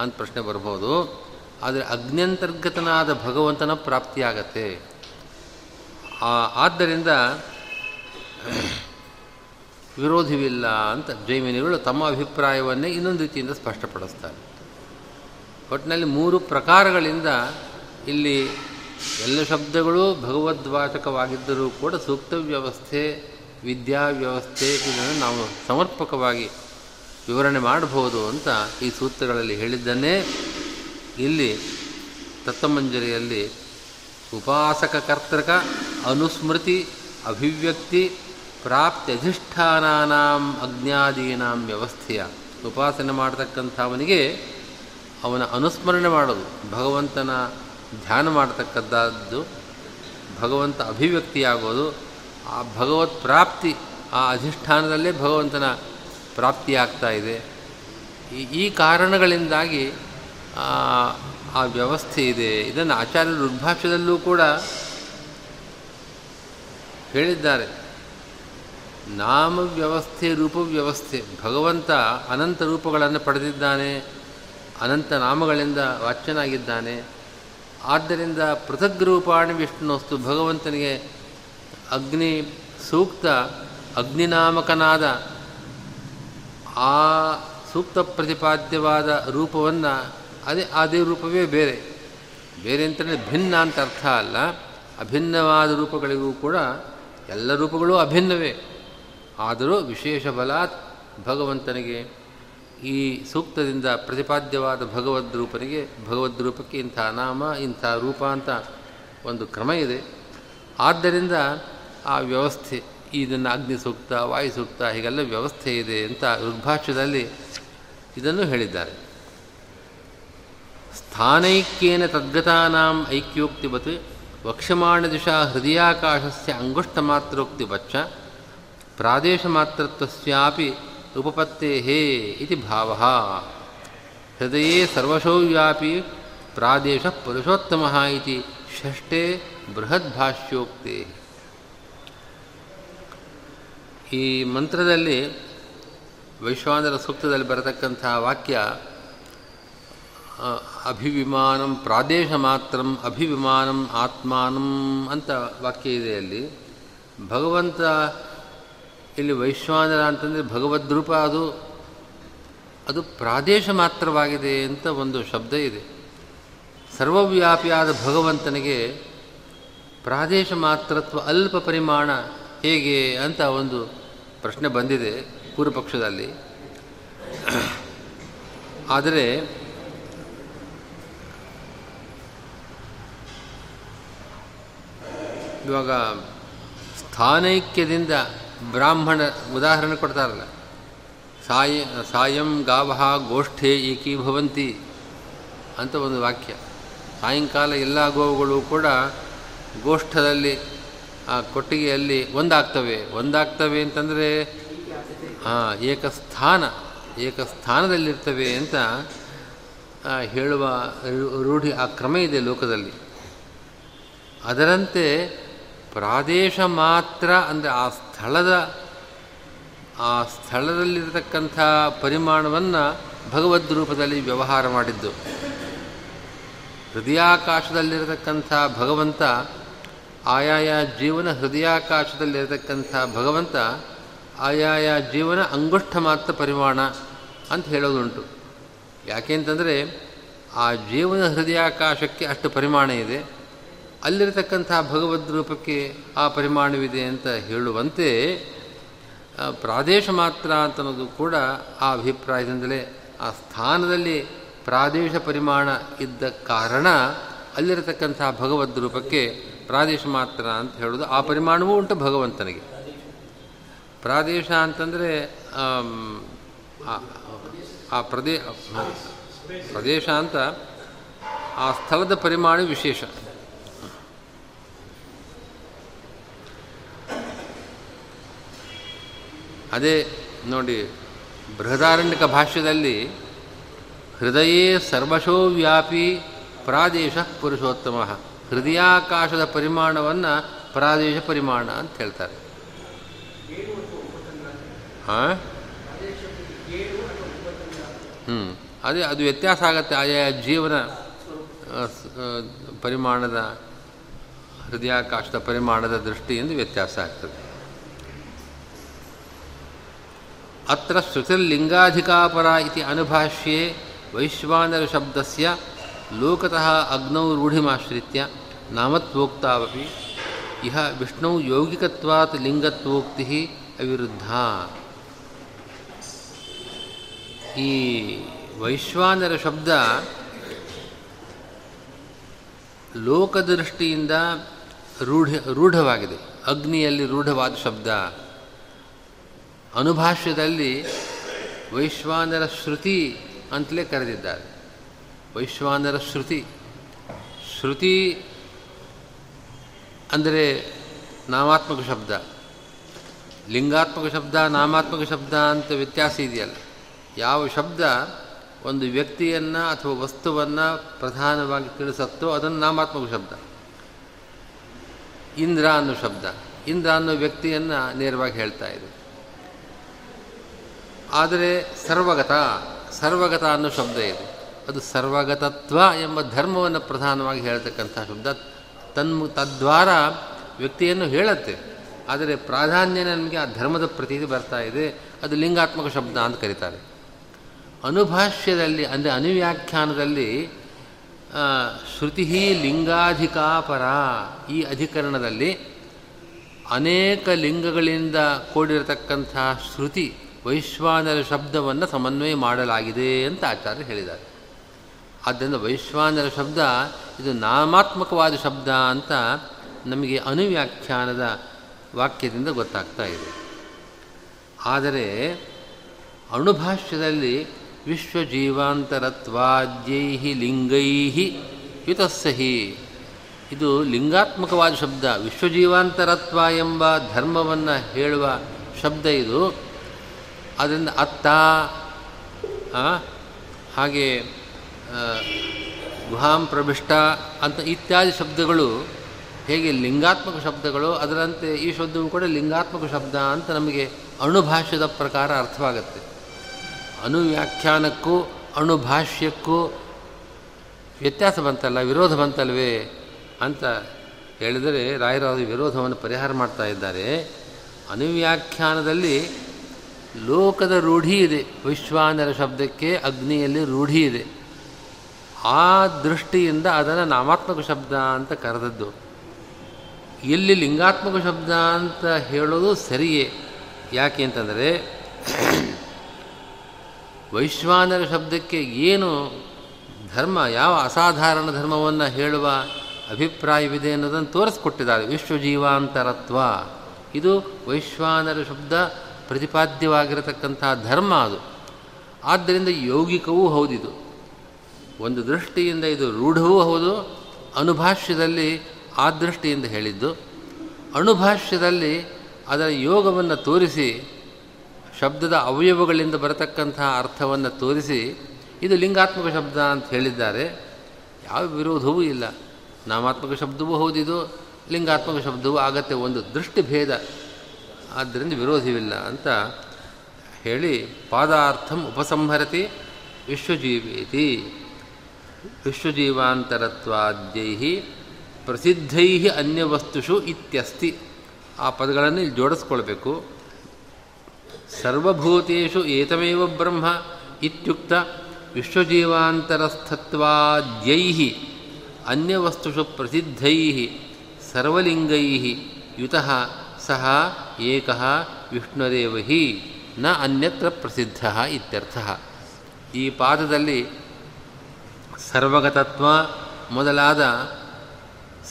ಅಂತ ಪ್ರಶ್ನೆ ಬರ್ಬೋದು. ಆದರೆ ಅಗ್ನಿಯಂತರ್ಗತನಾದ ಭಗವಂತನ ಪ್ರಾಪ್ತಿಯಾಗತ್ತೆ ಆದ್ದರಿಂದ ವಿರೋಧವಿಲ್ಲ ಅಂತ ಜೈಮಿನಿಗಳು ತಮ್ಮ ಅಭಿಪ್ರಾಯವನ್ನೇ ಇನ್ನೊಂದು ರೀತಿಯಿಂದ ಸ್ಪಷ್ಟಪಡಿಸ್ತಾರೆ. ಒಟ್ಟಿನಲ್ಲಿ ಮೂರು ಪ್ರಕಾರಗಳಿಂದ ಇಲ್ಲಿ ಎಲ್ಲ ಶಬ್ದಗಳು ಭಗವದ್ವಾಚಕವಾಗಿದ್ದರೂ ಕೂಡ ಸೂಕ್ತ ವ್ಯವಸ್ಥೆ, ವಿದ್ಯಾ ವ್ಯವಸ್ಥೆ ಇದನ್ನು ನಾವು ಸಮರ್ಪಕವಾಗಿ ವಿವರಣೆ ಮಾಡಬಹುದು ಅಂತ ಈ ಸೂತ್ರಗಳಲ್ಲಿ ಹೇಳಿದ್ದನ್ನೇ ಇಲ್ಲಿ ತತ್ವಮಂಜರಿಯಲ್ಲಿ ಉಪಾಸಕ ಕರ್ತೃಕ ಅನುಸ್ಮೃತಿ ಅಭಿವ್ಯಕ್ತಿ ಪ್ರಾಪ್ತಿ ಅಧಿಷ್ಠಾನಾಂ ಅಜ್ಞಾದೀನಾಂ ವ್ಯವಸ್ಥೆಯ. ಉಪಾಸನೆ ಮಾಡತಕ್ಕಂಥವನಿಗೆ ಅವನ ಅನುಸ್ಮರಣೆ ಮಾಡೋದು, ಭಗವಂತನ ಧ್ಯಾನ ಮಾಡತಕ್ಕದ್ದಾದ್ದು ಭಗವಂತ ಅಭಿವ್ಯಕ್ತಿಯಾಗೋದು, ಆ ಭಗವತ್ ಪ್ರಾಪ್ತಿ, ಆ ಅಧಿಷ್ಠಾನದಲ್ಲೇ ಭಗವಂತನ ಪ್ರಾಪ್ತಿಯಾಗ್ತಾ ಇದೆ. ಈ ಕಾರಣಗಳಿಂದಾಗಿ ಆ ವ್ಯವಸ್ಥೆ ಇದೆ. ಇದನ್ನು ಆಚಾರ್ಯರು ಋಗ್ಭಾಷ್ಯದಲ್ಲೂ ಕೂಡ ಹೇಳಿದ್ದಾರೆ. ನಾಮ ವ್ಯವಸ್ಥೆ, ರೂಪ ವ್ಯವಸ್ಥೆ, ಭಗವಂತ ಅನಂತ ರೂಪಗಳನ್ನು ಪಡೆದಿದ್ದಾನೆ, ಅನಂತ ನಾಮಗಳಿಂದ ವಾಚ್ಯನಾಗಿದ್ದಾನೆ. ಆದ್ದರಿಂದ ಪೃಥಗ್ ರೂಪಾಣಿ ವಿಷ್ಣುವಸ್ತು ಭಗವಂತನಿಗೆ ಅಗ್ನಿ ಸೂಕ್ತ, ಅಗ್ನಿನಾಮಕನಾದ ಆ ಸೂಕ್ತ ಪ್ರತಿಪಾದ್ಯವಾದ ರೂಪವನ್ನು ಅದೇ ಅದೇ ರೂಪವೇ ಬೇರೆ. ಬೇರೆ ಅಂತಂದರೆ ಭಿನ್ನ ಅಂತ ಅರ್ಥ ಅಲ್ಲ. ಅಭಿನ್ನವಾದ ರೂಪಗಳಿಗೂ ಕೂಡ ಎಲ್ಲ ರೂಪಗಳು ಅಭಿನ್ನವೇ. ಆದರೂ ವಿಶೇಷ ಬಲಾತ್ ಭಗವಂತನಿಗೆ, ಈ ಸೂಕ್ತದಿಂದ ಪ್ರತಿಪಾದ್ಯವಾದ ಭಗವದ್ ರೂಪನಿಗೆ, ಭಗವದ್ ರೂಪಕ್ಕೆ ಇಂಥ ನಾಮ, ಇಂಥ ರೂಪ ಅಂತ ಒಂದು ಕ್ರಮ ಇದೆ. ಆದ್ದರಿಂದ ಆ ವ್ಯವಸ್ಥೆ, ಇದನ್ನು ಅಗ್ನಿ ಸೂಕ್ತ, ವಾಯು ಸೂಕ್ತ, ಹೀಗೆಲ್ಲ ವ್ಯವಸ್ಥೆ ಇದೆ ಅಂತ ಋಗ್ಭಾಷ್ಯದಲ್ಲಿ ಇದನ್ನು ಹೇಳಿದ್ದಾರೆ. ಸ್ಥಾನೈಕ್ಯೇನ ತದ್ಗತಾನಾಂ ಐಕ್ಯೋಕ್ತಿವತ್ ವಕ್ಷಮಾಣದಿಶಾ ಹೃದಯಾಕಾಶಸ್ಯ ಅಂಗುಷ್ಟಮಾತ್ರೋಕ್ತಿವಚ್ಚ ಪ್ರಾದೇಶಮಾತ್ರತ್ವಸ್ಯಾಪಿ ಉಪಪತ್ತೇಹೇ ಇತಿ ಭಾವ. ಹೃದಯೇ ಸರ್ವಶೋವ್ಯಾಪಿ ಪ್ರಾದೇಶ ಪುರುಷೋತ್ತಮ ಇತಿ ಷಷ್ಠೇ ಬೃಹದ್ಭಾಷ್ಯೋಕ್ತೆ ಈ ಮಂತ್ರದಲ್ಲಿ ವೈಶ್ವಾನರ ಸೂಕ್ತದಲ್ಲಿ ಬರತಕ್ಕಂಥ ವಾಕ್ಯ ಅಭಿವಿಮಾನಂ ಪ್ರಾದೇಶ ಮಾತ್ರಂ ಅಭಿವಿಮಾನಂ, ಆತ್ಮಾನಂ ಅಂತ ವಾಕ್ಯ ಇದೆ ಅಲ್ಲಿ. ಭಗವಂತ ಇಲ್ಲಿ ವೈಶ್ವಾನರ ಅಂತಂದರೆ ಭಗವದ್ರೂಪ ಅದು ಅದು ಪ್ರಾದೇಶ ಮಾತ್ರವಾಗಿದೆ ಅಂತ ಒಂದು ಶಬ್ದ ಇದೆ. ಸರ್ವವ್ಯಾಪಿಯಾದ ಭಗವಂತನಿಗೆ ಪ್ರಾದೇಶ ಮಾತ್ರತ್ವ ಅಲ್ಪ ಪರಿಮಾಣ ಹೇಗೆ ಅಂತ ಒಂದು ಪ್ರಶ್ನೆ ಬಂದಿದೆ ಪೂರ್ವಪಕ್ಷದಲ್ಲಿ. ಆದರೆ ಇವಾಗ ಸ್ಥಾನೈಕ್ಯದಿಂದ ಬ್ರಾಹ್ಮಣ ಉದಾಹರಣೆ ಕೊಡ್ತಾರಲ್ಲ. ಸಾಯ, ಸಾಯಂ ಗಾವಹ ಗೋಷ್ಠೆ ಏಕೀಭವಂತಿ ಅಂತ ಒಂದು ವಾಕ್ಯ. ಸಾಯಂಕಾಲ ಎಲ್ಲ ಗೋವುಗಳು ಕೂಡ ಗೋಷ್ಠದಲ್ಲಿ, ಆ ಕೊಟ್ಟಿಗೆಯಲ್ಲಿ ಒಂದಾಗ್ತವೆ. ಒಂದಾಗ್ತವೆ ಅಂತಂದರೆ ಹಾಂ ಏಕಸ್ಥಾನ, ಏಕಸ್ಥಾನದಲ್ಲಿರ್ತವೆ ಅಂತ ಹೇಳುವ ರೂಢಿ, ಆ ಕ್ರಮ ಇದೆ ಲೋಕದಲ್ಲಿ. ಅದರಂತೆ ಪ್ರಾದೇಶ ಮಾತ್ರ ಅಂದರೆ ಆ ಸ್ಥಳದ, ಆ ಸ್ಥಳದಲ್ಲಿರತಕ್ಕಂಥ ಪರಿಮಾಣವನ್ನು ಭಗವದ್ ರೂಪದಲ್ಲಿ ವ್ಯವಹಾರ ಮಾಡಿದ್ದು. ಹೃದಯಾಕಾಶದಲ್ಲಿರತಕ್ಕಂಥ ಭಗವಂತ, ಆಯಾಯ ಜೀವನ ಹೃದಯಾಕಾಶದಲ್ಲಿರತಕ್ಕಂಥ ಭಗವಂತ, ಆಯಾಯ ಜೀವನ ಅಂಗುಷ್ಠ ಮಾತ್ರ ಪರಿಮಾಣ ಅಂತ ಹೇಳೋದುಂಟು. ಯಾಕೆಂತಂದರೆ ಆ ಜೀವನ ಹೃದಯಾಕಾಶಕ್ಕೆ ಅಷ್ಟು ಪರಿಮಾಣ ಇದೆ. ಅಲ್ಲಿರತಕ್ಕಂಥ ಭಗವದ್ ರೂಪಕ್ಕೆ ಆ ಪರಿಮಾಣವಿದೆ ಅಂತ ಹೇಳುವಂತೆ ಪ್ರಾದೇಶ ಮಾತ್ರ ಅಂತನ್ನೋದು ಕೂಡ ಆ ಅಭಿಪ್ರಾಯದಿಂದಲೇ, ಆ ಸ್ಥಾನದಲ್ಲಿ ಪ್ರಾದೇಶ ಪರಿಮಾಣ ಇದ್ದ ಕಾರಣ ಅಲ್ಲಿರತಕ್ಕಂಥ ಭಗವದ್ ರೂಪಕ್ಕೆ ಪ್ರಾದೇಶ ಮಾತ್ರ ಅಂತ ಹೇಳೋದು ಆ ಪರಿಮಾಣವೂ ಉಂಟು ಭಗವಂತನಿಗೆ. ಪ್ರಾದೇಶ ಅಂತಂದರೆ ಆ ಪ್ರದೇ, ಪ್ರದೇಶ ಅಂತ ಆ ಸ್ಥಳದ ಪರಿಮಾಣ ವಿಶೇಷ. ಅದೇ ನೋಡಿ ಬೃಹದಾರಣ್ಯಕ ಭಾಷ್ಯದಲ್ಲಿ ಹೃದಯೇ ಸರ್ವಶೋ ವ್ಯಾಪಿ ಪ್ರಾದೇಶ ಪುರುಷೋತ್ತಮ. ಹೃದಯಾಕಾಶದ ಪರಿಮಾಣವನ್ನು ಪ್ರಾದೇಶ ಪರಿಮಾಣ ಅಂತ ಹೇಳ್ತಾರೆ. ಹಾಂ ಹ್ಞೂ ಅದೇ ಅದು ವ್ಯತ್ಯಾಸ ಆಗುತ್ತೆ. ಆಯಾ ಜೀವನ ಪರಿಮಾಣದ, ಹೃದಯಾಕಾಶದ ಪರಿಮಾಣದ ದೃಷ್ಟಿಯಿಂದ ವ್ಯತ್ಯಾಸ ಆಗ್ತದೆ. ಅತ್ರ ಶ್ರುತಿರ್ಲಿಂಗಾಧಿಕಾಪರ ಇತಿ ಅನುಭಾಷ್ಯೆ ವೈಶ್ವಾನರಶಬ್ದಸ್ಯ ಲೋಕತಃ ಅಗ್ನೌ ರೂಢಿಮಾಶ್ರಿತ್ಯ ನಾಮತ್ವೋಕ್ತಾವಪಿ ಇಹ ವಿಷ್ಣು ಯೌಗಿಕತ್ವಾತ್ ಲಿಂಗತ್ವೋಕ್ತಿ ಅವಿರುದ್ಧ ಈ ವೈಶ್ವಾನರ ಶಬ್ದ ಲೋಕದೃಷ್ಟಿಯಿಂದ ರೂಢ, ರೂಢವಾಗಿದೆ, ಅಗ್ನಿಯಲ್ಲಿ ರೂಢವಾದ ಶಬ್ದ. ಅನುಭಾಷ್ಯದಲ್ಲಿ ವೈಶ್ವಾನರ ಶ್ರುತಿ ಅಂತಲೇ ಕರೆದಿದ್ದಾರೆ. ವೈಶ್ವಾನರ ಶ್ರುತಿ. ಶ್ರುತಿ ಅಂದರೆ ನಾಮಾತ್ಮಕ ಶಬ್ದ. ಲಿಂಗಾತ್ಮಕ ಶಬ್ದ, ನಾಮಾತ್ಮಕ ಶಬ್ದ ಅಂತ ವ್ಯತ್ಯಾಸ ಇದೆಯಲ್ಲ. ಯಾವ ಶಬ್ದ ಒಂದು ವ್ಯಕ್ತಿಯನ್ನು ಅಥವಾ ವಸ್ತುವನ್ನು ಪ್ರಧಾನವಾಗಿ ತಿಳಿಸತ್ತೋ ಅದನ್ನು ನಾಮಾತ್ಮಕ ಶಬ್ದ. ಇಂದ್ರ ಅನ್ನೋ ಶಬ್ದ. ಇಂದ್ರ ಅನ್ನೋ ವ್ಯಕ್ತಿಯನ್ನು ನೇರವಾಗಿ ಹೇಳ್ತಾ ಇದೆ ಆದರೆ ಸರ್ವಗತ ಸರ್ವಗತ ಅನ್ನೋ ಶಬ್ದ ಇದೆ. ಅದು ಸರ್ವಗತತ್ವ ಎಂಬ ಧರ್ಮವನ್ನು ಪ್ರಧಾನವಾಗಿ ಹೇಳ್ತಕ್ಕಂಥ ಶಬ್ದ. ತನ್ಮು ತದ್ವಾರ ವ್ಯಕ್ತಿಯನ್ನು ಹೇಳುತ್ತೆ. ಆದರೆ ಪ್ರಾಧಾನ್ಯ ನಮಗೆ ಆ ಧರ್ಮದ ಪ್ರತೀತಿ ಬರ್ತಾ ಇದೆ. ಅದು ಲಿಂಗಾತ್ಮಕ ಶಬ್ದ ಅಂತ ಕರೀತಾರೆ. ಅನುಭಾಷ್ಯದಲ್ಲಿ ಅಂದರೆ ಅನುವ್ಯಾಖ್ಯಾನದಲ್ಲಿ ಶ್ರುತಿ ಲಿಂಗಾಧಿಕಾಪರ ಈ ಅಧಿಕರಣದಲ್ಲಿ ಅನೇಕ ಲಿಂಗಗಳಿಂದ ಕೂಡಿರತಕ್ಕಂಥ ಶ್ರುತಿ ವೈಶ್ವಾನರ ಶಬ್ದವನ್ನು ಸಮನ್ವಯ ಮಾಡಲಾಗಿದೆ ಅಂತ ಆಚಾರ್ಯ ಹೇಳಿದ್ದಾರೆ. ಆದ್ದರಿಂದ ವೈಶ್ವಾನರ ಶಬ್ದ ಇದು ನಾಮಾತ್ಮಕವಾದ ಶಬ್ದ ಅಂತ ನಮಗೆ ಅನುವ್ಯಾಖ್ಯಾನದ ವಾಕ್ಯದಿಂದ ಗೊತ್ತಾಗ್ತಾ ಇದೆ. ಆದರೆ ಅಣುಭಾಷ್ಯದಲ್ಲಿ ವಿಶ್ವಜೀವಾಂತರತ್ವಾದ್ಯೈ ಲಿಂಗೈ ಯುತಸ್ಸಹಿ ಇದು ಲಿಂಗಾತ್ಮಕವಾದ ಶಬ್ದ, ವಿಶ್ವಜೀವಾಂತರತ್ವ ಎಂಬ ಧರ್ಮವನ್ನು ಹೇಳುವ ಶಬ್ದ ಇದು ಅದರಿಂದ ಅತ್ತ ಹಾಗೆ ಗುಹಾಂ ಪ್ರಭಿಷ್ಟ ಅಂತ ಇತ್ಯಾದಿ ಶಬ್ದಗಳು, ಹೇಗೆ ಲಿಂಗಾತ್ಮಕ ಶಬ್ದಗಳು, ಅದರಂತೆ ಈ ಶಬ್ದವು ಕೂಡ ಲಿಂಗಾತ್ಮಕ ಶಬ್ದ ಅಂತ ನಮಗೆ ಅಣುಭಾಷ್ಯದ ಪ್ರಕಾರ ಅರ್ಥವಾಗುತ್ತೆ. ಅಣುವ್ಯಾಖ್ಯಾನಕ್ಕೂ, ಅಣುಭಾಷ್ಯಕ್ಕೂ ವ್ಯತ್ಯಾಸ ಬಂತಲ್ಲ, ವಿರೋಧ ಬಂತಲ್ವೇ ಅಂತ ಹೇಳಿದರೆ ರಾಯರಾದ ವಿರೋಧವನ್ನು ಪರಿಹಾರ ಮಾಡ್ತಾ ಇದ್ದಾರೆ. ಅನುವ್ಯಾಖ್ಯಾನದಲ್ಲಿ ಲೋಕದ ರೂಢಿ ಇದೆ. ವಿಶ್ವಾನರ ಶಬ್ದಕ್ಕೆ ಅಗ್ನಿಯಲ್ಲಿ ರೂಢಿ ಇದೆ. ಆ ದೃಷ್ಟಿಯಿಂದ ಅದನ್ನು ನಾಮಾತ್ಮಕ ಶಬ್ದ ಅಂತ ಕರೆದದ್ದು. ಇಲ್ಲಿ ಲಿಂಗಾತ್ಮಕ ಶಬ್ದ ಅಂತ ಹೇಳೋದು ಸರಿಯೇ. ಯಾಕೆ ಅಂತಂದರೆ, ವೈಶ್ವಾನರ ಶಬ್ದಕ್ಕೆ ಏನು ಧರ್ಮ, ಯಾವ ಅಸಾಧಾರಣ ಧರ್ಮವನ್ನು ಹೇಳುವ ಅಭಿಪ್ರಾಯವಿದೆ ಅನ್ನೋದನ್ನು ತೋರಿಸ್ಕೊಟ್ಟಿದ್ದಾರೆ. ವಿಶ್ವಜೀವಾಂತರತ್ವ. ಇದು ವೈಶ್ವಾನರ ಶಬ್ದ ಪ್ರತಿಪಾದ್ಯವಾಗಿರತಕ್ಕಂಥ ಧರ್ಮ ಅದು. ಆದ್ದರಿಂದ ಯೌಗಿಕವೂ ಹೌದಿದು. ಒಂದು ದೃಷ್ಟಿಯಿಂದ ಇದು ರೂಢವೂ ಹೌದು, ಅನುಭಾಷ್ಯದಲ್ಲಿ ಆ ದೃಷ್ಟಿಯಿಂದ ಹೇಳಿದ್ದು. ಅಣುಭಾಷ್ಯದಲ್ಲಿ ಅದರ ಯೋಗವನ್ನು ತೋರಿಸಿ, ಶಬ್ದದ ಅವಯವಗಳಿಂದ ಬರತಕ್ಕಂತಹ ಅರ್ಥವನ್ನು ತೋರಿಸಿ, ಇದು ಲಿಂಗಾತ್ಮಕ ಶಬ್ದ ಅಂತ ಹೇಳಿದ್ದಾರೆ. ಯಾವ ವಿರೋಧವೂ ಇಲ್ಲ. ನಾಮಾತ್ಮಕ ಶಬ್ದವೂ ಹೌದಿದು, ಲಿಂಗಾತ್ಮಕ ಶಬ್ದವೂ ಆಗತ್ತೆ. ಒಂದು ದೃಷ್ಟಿಭೇದ. ಆದ್ದರಿಂದ ವಿರೋಧವಿಲ್ಲ ಅಂತ ಹೇಳಿ ಪಾದಾರ್ಥಂ ಉಪಸಂಹರತಿ ವಿಶ್ವಜೀವಿತಿ. ವಿಶ್ವಜೀವಾಂತರತ್ವಾದ್ಯೈ ಪ್ರಸಿದ್ಧೈ ಅನ್ಯವಸ್ತುಷು ಇತ್ಯಸ್ತಿ. ಆ ಪದಗಳನ್ನು ಇಲ್ಲಿ ಜೋಡಿಸ್ಕೊಳ್ಬೇಕು. ಸರ್ವಭೂತೇಷು ಏತಮೇವ ಬ್ರಹ್ಮ ಇತ್ಯುಕ್ತ ವಿಶ್ವಜೀವಾಂತರಸ್ಥತ್ವಾದ್ಯೈ ಅನ್ಯವಸ್ತುಷು ಪ್ರಸಿದ್ಧೈ ಸರ್ವಲಿಂಗೈ ಯುತಃ ಸಹ ಏಕ ವಿಷ್ಣುದೇವ ಹಿ ನ ಅನ್ಯತ್ರ ಪ್ರಸಿದ್ಧ ಇತ್ಯರ್ಥ. ಈ ಪಾದದಲ್ಲಿ ಸರ್ವಗತತ್ವ ಮೊದಲಾದ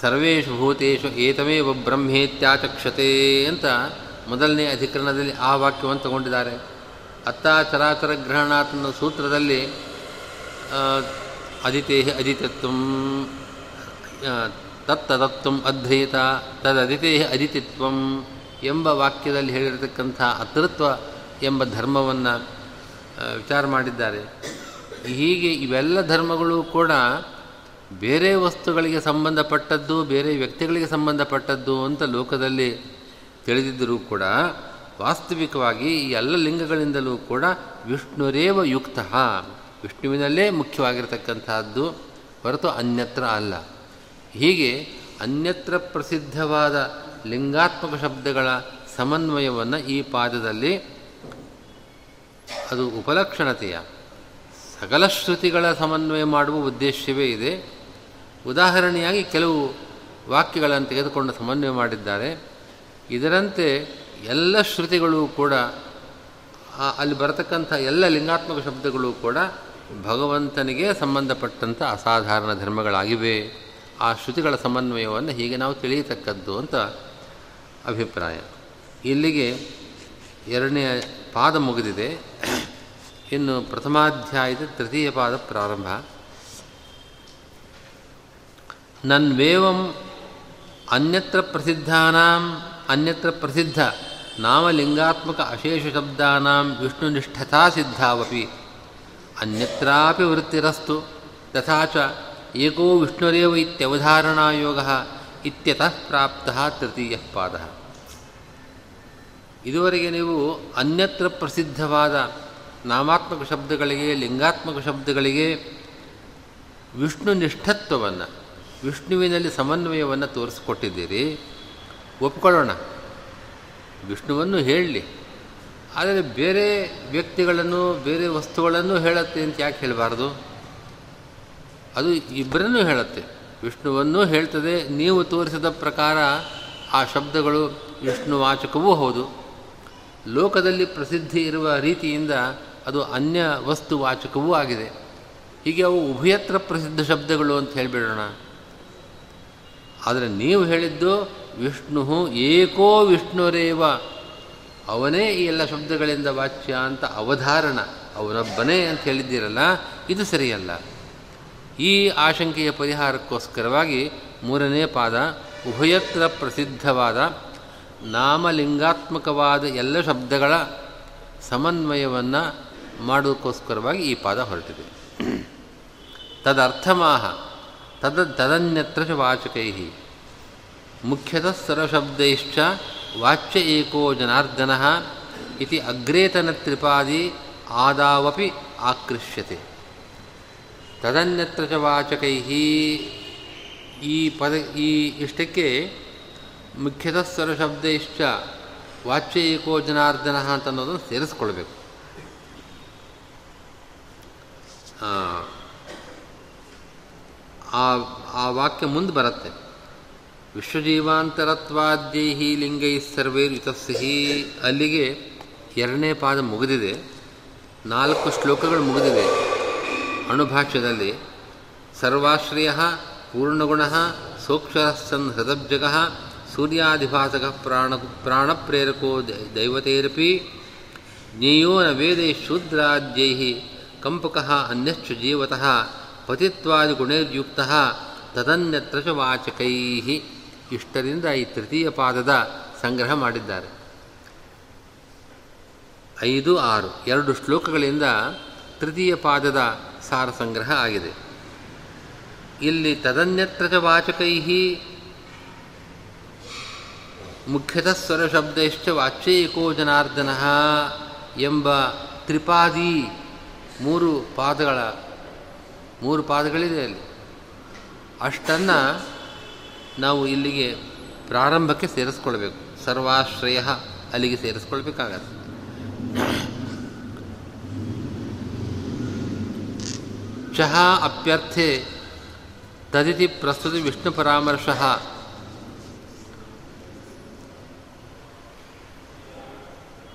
ಸರ್ವೇಷು ಭೂತೇಶು ಏತಮೇವ ಬ್ರಹ್ಮೇತ್ಯಾಚಕ್ಷತೆ ಅಂತ ಮೊದಲನೇ ಅಧಿಕರಣದಲ್ಲಿ ಆ ವಾಕ್ಯವನ್ನು ತಗೊಂಡಿದ್ದಾರೆ. ಅತ್ತ ಚರಾಚರ ಗ್ರಹಣಾತ್ನ ಸೂತ್ರದಲ್ಲಿ ಅದಿತೇ ಅದಿತತ್ವ ತತ್ತದತ್ವ ಅದ್ವೈತ ತದದಿತೇ ಅದಿತಿತ್ವಂ ಎಂಬ ವಾಕ್ಯದಲ್ಲಿ ಹೇಳಿರತಕ್ಕಂಥ ಅತೃತ್ವ ಎಂಬ ಧರ್ಮವನ್ನು ವಿಚಾರ ಮಾಡಿದ್ದಾರೆ. ಹೀಗೆ ಇವೆಲ್ಲ ಧರ್ಮಗಳು ಕೂಡ ಬೇರೆ ವಸ್ತುಗಳಿಗೆ ಸಂಬಂಧಪಟ್ಟದ್ದು, ಬೇರೆ ವ್ಯಕ್ತಿಗಳಿಗೆ ಸಂಬಂಧಪಟ್ಟದ್ದು ಅಂತ ಲೋಕದಲ್ಲಿ ತಿಳಿದಿದ್ದರೂ ಕೂಡ ವಾಸ್ತವಿಕವಾಗಿ ಈ ಎಲ್ಲ ಲಿಂಗಗಳಿಂದಲೂ ಕೂಡ ವಿಷ್ಣುರೇವ ಯುಕ್ತ. ವಿಷ್ಣುವಿನಲ್ಲೇ ಮುಖ್ಯವಾಗಿರತಕ್ಕಂಥದ್ದು ಹೊರತು ಅನ್ಯತ್ರ ಅಲ್ಲ. ಹೀಗೆ ಅನ್ಯತ್ರ ಪ್ರಸಿದ್ಧವಾದ ಲಿಂಗಾತ್ಮಕ ಶಬ್ದಗಳ ಸಮನ್ವಯವನ್ನು ಈ ಪಾದದಲ್ಲಿ ಅದು ಉಪಲಕ್ಷಣತೆಯ ಸಕಲ ಶ್ರುತಿಗಳ ಸಮನ್ವಯ ಮಾಡುವ ಉದ್ದೇಶವೇ ಇದೆ. ಉದಾಹರಣೆಯಾಗಿ ಕೆಲವು ವಾಕ್ಯಗಳನ್ನು ತೆಗೆದುಕೊಂಡು ಸಮನ್ವಯ ಮಾಡಿದ್ದಾರೆ. ಇದರಂತೆ ಎಲ್ಲ ಶ್ರುತಿಗಳು ಕೂಡ ಅಲ್ಲಿ ಬರತಕ್ಕಂಥ ಎಲ್ಲ ಲಿಂಗಾತ್ಮಕ ಶಬ್ದಗಳು ಕೂಡ ಭಗವಂತನಿಗೆ ಸಂಬಂಧಪಟ್ಟಂಥ ಅಸಾಧಾರಣ ಧರ್ಮಗಳಾಗಿವೆ. ಆ ಶ್ರುತಿಗಳ ಸಮನ್ವಯವನ್ನು ಹೀಗೆ ನಾವು ತಿಳಿಯತಕ್ಕದ್ದು ಅಂತ ಅಭಿಪ್ರಾಯ. ಇಲ್ಲಿಗೆ ಎರಡನೆಯ ಪಾದ ಮುಗಿದಿದೆ. ಇನ್ನು ಪ್ರಥಮಾಧ್ಯಾಯದ ತೃತೀಯ ಪಾದ ಪ್ರಾರಂಭ. ನನ್ವೇವಂ ಅನ್ಯತ್ರ ಪ್ರಸಿದ್ಧಾನಾಂ, ಅನ್ಯತ್ರ ಪ್ರಸಿದ್ಧ ನಾಮಲಿಂಗಾತ್ಮಕ ಅಶೇಷ ಶಬ್ದಾನಾಂ ವಿಷ್ಣುನಿಷ್ಠತಾ ಸಿದ್ಧಾವಪಿ. ಅನ್ಯತ್ರಾಪಿ ವೃತ್ತಿರಸ್ತು ತಥಾ ಚ ಏಕೋ ವಿಷ್ಣುರೇವ ಇತ್ಯವಧಾರಣಾಯೋಗ ಇತ್ಯತಃ ಪ್ರಾಪ್ತ ತೃತೀಯ ಪಾದ. ಇದುವರೆಗೆ ನೀವು ಅನ್ಯತ್ರ ಪ್ರಸಿದ್ಧವಾದ ನಾಮಾತ್ಮಕ ಶಬ್ದಗಳಿಗೆ, ಲಿಂಗಾತ್ಮಕ ಶಬ್ದಗಳಿಗೆ ವಿಷ್ಣು ನಿಷ್ಠತ್ವವನ್ನು, ವಿಷ್ಣುವಿನಲ್ಲಿ ಸಮನ್ವಯವನ್ನು ತೋರಿಸಿಕೊಟ್ಟಿದ್ದೀರಿ. ಒಪ್ಕೊಳ್ಳೋಣ. ವಿಷ್ಣುವನ್ನು ಹೇಳಲಿ. ಆದರೆ ಬೇರೆ ವ್ಯಕ್ತಿಗಳನ್ನು, ಬೇರೆ ವಸ್ತುಗಳನ್ನು ಹೇಳುತ್ತೆ ಅಂತ ಯಾಕೆ ಹೇಳಬಾರ್ದು? ಅದು ಇಬ್ಬರನ್ನೂ ಹೇಳುತ್ತೆ. ವಿಷ್ಣುವನ್ನೂ ಹೇಳ್ತದೆ, ನೀವು ತೋರಿಸಿದ ಪ್ರಕಾರ ಆ ಶಬ್ದಗಳು ವಿಷ್ಣುವಾಚಕವೂ ಹೌದು. ಲೋಕದಲ್ಲಿ ಪ್ರಸಿದ್ಧಿ ಇರುವ ರೀತಿಯಿಂದ ಅದು ಅನ್ಯ ವಸ್ತುವಾಚಕವೂ ಆಗಿದೆ. ಹೀಗೆ ಅವು ಉಭಯತ್ರ ಪ್ರಸಿದ್ಧ ಶಬ್ದಗಳು ಅಂತ ಹೇಳಿಬಿಡೋಣ. ಆದರೆ ನೀವು ಹೇಳಿದ್ದು ವಿಷ್ಣು ಏಕೋ ವಿಷ್ಣುರೇವ. ಅವನೇ ಈ ಎಲ್ಲ ಶಬ್ದಗಳಿಂದ ವಾಚ್ಯ ಅಂತ ಅವಧಾರಣ. ಅವನೊಬ್ಬನೇ ಅಂತ ಹೇಳಿದ್ದೀರಲ್ಲ, ಇದು ಸರಿಯಲ್ಲ. ಈ ಆಶಂಕೆಯ ಪರಿಹಾರಕ್ಕೋಸ್ಕರವಾಗಿ ಮೂರನೇ ಪಾದ, ಉಭಯತ್ರ ಪ್ರಸಿದ್ಧವಾದ ನಾಮಲಿಂಗಾತ್ಮಕವಾದ ಎಲ್ಲ ಶಬ್ದಗಳ ಸಮನ್ವಯವನ್ನು ಮಾಡೋಕ್ಕೋಸ್ಕರವಾಗಿ ಈ ಪಾದ ಹೊರಟಿದೆ. ತದರ್ಥಮಾಹ, ತದ, ತದನ್ಯತ್ರ ವಾಚಕೈ ಮುಖ್ಯತಃ ಸರ್ವಶಬ್ದೈಶ್ಚ ವಾಚ್ಯ ಏಕೋ ಜನಾರ್ದನ ಇತಿ ಅಗ್ರೇತನ ತ್ರಿಪಾದಿ ಆದಾವಪಿ ಆಕೃಷ್ಯತೆ. ತದನ್ಯತ್ರ ಚ ವಾಚಕೈ ಈ ಪದ, ಈ ಇಷ್ಟಕ್ಕೆ ಮುಖ್ಯತಃ ಶಬ್ದ ಇಷ್ಟ ಏಕೋ ಜನಾರ್ದನ ಅಂತ ಅನ್ನೋದನ್ನು ಸೇರಿಸ್ಕೊಳ್ಬೇಕು. ಆ ಆ ವಾಕ್ಯ ಮುಂದೆ ಬರುತ್ತೆ. ವಿಶ್ವಜೀವಾಂತರತ್ವಾದ್ಯೈ ಲಿಂಗೈ ಸರ್ವೇ ಯುತಸ್ಸಿಹಿ ಅಲ್ಲಿಗೆ ಎರಡನೇ ಪಾದ ಮುಗಿದಿದೆ. ನಾಲ್ಕು ಶ್ಲೋಕಗಳು ಮುಗಿದಿದೆ. ಅಣುಭಾಷ್ಯದಲ್ಲಿ ಸರ್ವಾಶ್ರಯ ಪೂರ್ಣಗುಣ ಸೂಕ್ಷ್ಮ ಹೃದಬ್ಜಗ ಸೂರ್ಯಾಧಿಭಾಸಕ ಪ್ರಾಣ ಪ್ರಾಣಪ್ರೇರಕೋ ದೈವತೇರಪಿ ಜ್ಞೇಯೋ ನ ವೇದೈ ಶೂದ್ರಾದ್ಯೈ ಕಂಪಕ ಅನ್ಯಶ್ಚ ಜೀವತಃ ಪತಿತ್ವಾದಿಗುಣೈರ್ಯುಕ್ತ ತದನ್ಯತ್ರ ಚ ವಾಚಕೈ ಇಷ್ಟರಿಂದ ಈ ತೃತೀಯ ಪಾದದ ಸಂಗ್ರಹ ಮಾಡಿದ್ದಾರೆ. ಐದು ಆರು ಎರಡು ಶ್ಲೋಕಗಳಿಂದ ತೃತೀಯ ಪಾದದ ಸಾರ ಸಂಗ್ರಹ ಆಗಿದೆ. ಇಲ್ಲಿ ತದನ್ಯತ್ರ ಚ ವಾಚಕೈ ಮುಖ್ಯತಃ ಸ್ವರಶಬ್ದಶ್ಚ ವಾಚ್ಯೇಕೋ ಜನಾರ್ದನ ಎಂಬ ತ್ರಿಪಾದಿ ಮೂರು ಪಾದಗಳ, ಮೂರು ಪಾದಗಳಿದೆ ಅಲ್ಲಿ. ಅಷ್ಟನ್ನು ನಾವು ಇಲ್ಲಿಗೆ ಪ್ರಾರಂಭಕ್ಕೆ ಸೇರಿಸ್ಕೊಳ್ಬೇಕು. ಸರ್ವಾಶ್ರಯ ಅಲ್ಲಿಗೆ ಸೇರಿಸ್ಕೊಳ್ಬೇಕಾಗತ್ತೆ. ಚಹ ಅಪ್ಯರ್ಥೆ ತದಿತಿ ಪ್ರಸ್ತುತ ವಿಷ್ಣು ಪರಾಮರ್ಶ.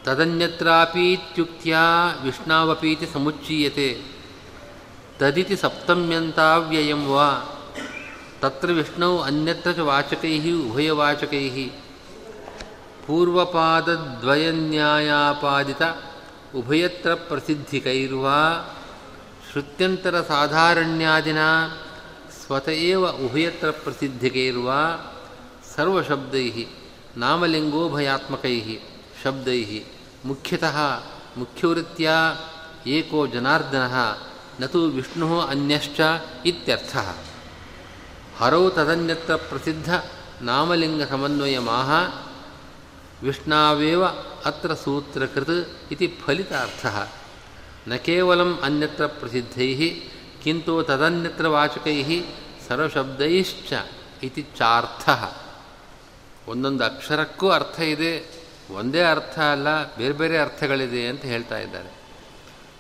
ತದನ್ಯತ್ರಾಪೀತ್ಯುಕ್ತ್ಯಾ ವಿಷ್ಣಾವಪೀತಿ ಸಮುಚ್ಚೀಯತೆ. ತದಿತಿ ಸಪ್ತಮ್ಯಂತಾವ್ಯಯಂ ವಾ. ತತ್ರ ವಿಷ್ಣು ಅನ್ಯತ್ರ ಚ ವಾಚಕೈ ಉಭಯವಾಚಕೈ ಪೂರ್ವಪಾದದ್ವಯನ್ಯಾಯಾಪಾದಿತ, ಉಭಯತ್ರ ಪ್ರಸಿದ್ಧಿಕೈರ್ವಾ. ಶ್ರುತ್ಯಂತರ ಸಾಧಾರಣ್ಯಾದಿನ ಸ್ವತಏವ ಉಭಯತ್ರ ಪ್ರಸಿದ್ಧಿಗೆ ಇರುವ ಸರ್ವಶಬ್ದೈ ನಾಮಲಿಂಗೋಭಯಾತ್ಮಕೈ ಶಬ್ದೈ ಮುಖ್ಯತಃ ಮುಖ್ಯವೃತ್ತಿಯ ಏಕೋ ಜನಾರ್ದನ, ನತು ವಿಷ್ಣು ಅನ್ಯಶ್ಚ ಇತ್ಯರ್ಥ. ಹರೌ ತದನ್ಯತ್ರ ಪ್ರಸಿದ್ಧ ನಾಮಲಿಂಗ ಸಮನ್ವಯ ಮಾಹ ವಿಷ್ಣಾವೇವ ಅತ್ರ ಸೂತ್ರಕೃತ್ ಇತಿ ಫಲಿತಾರ್ಥ. ನ ಕೇವಲಂ ಅನ್ಯತ್ರ ಪ್ರಸಿದ್ಧೈ ಕಿಂತು ತದನ್ಯತ್ರ ವಾಚಕೈ ಸರ್ವಶಬ್ದೈಶ್ಚ ಇತಿ ಚಾರ್ಥ ಒಂದೊಂದು ಅಕ್ಷರಕ್ಕೂ ಅರ್ಥ ಇದೆ, ಒಂದೇ ಅರ್ಥ ಅಲ್ಲ, ಬೇರೆ ಬೇರೆ ಅರ್ಥಗಳಿದೆ ಅಂತ ಹೇಳ್ತಾ ಇದ್ದಾರೆ.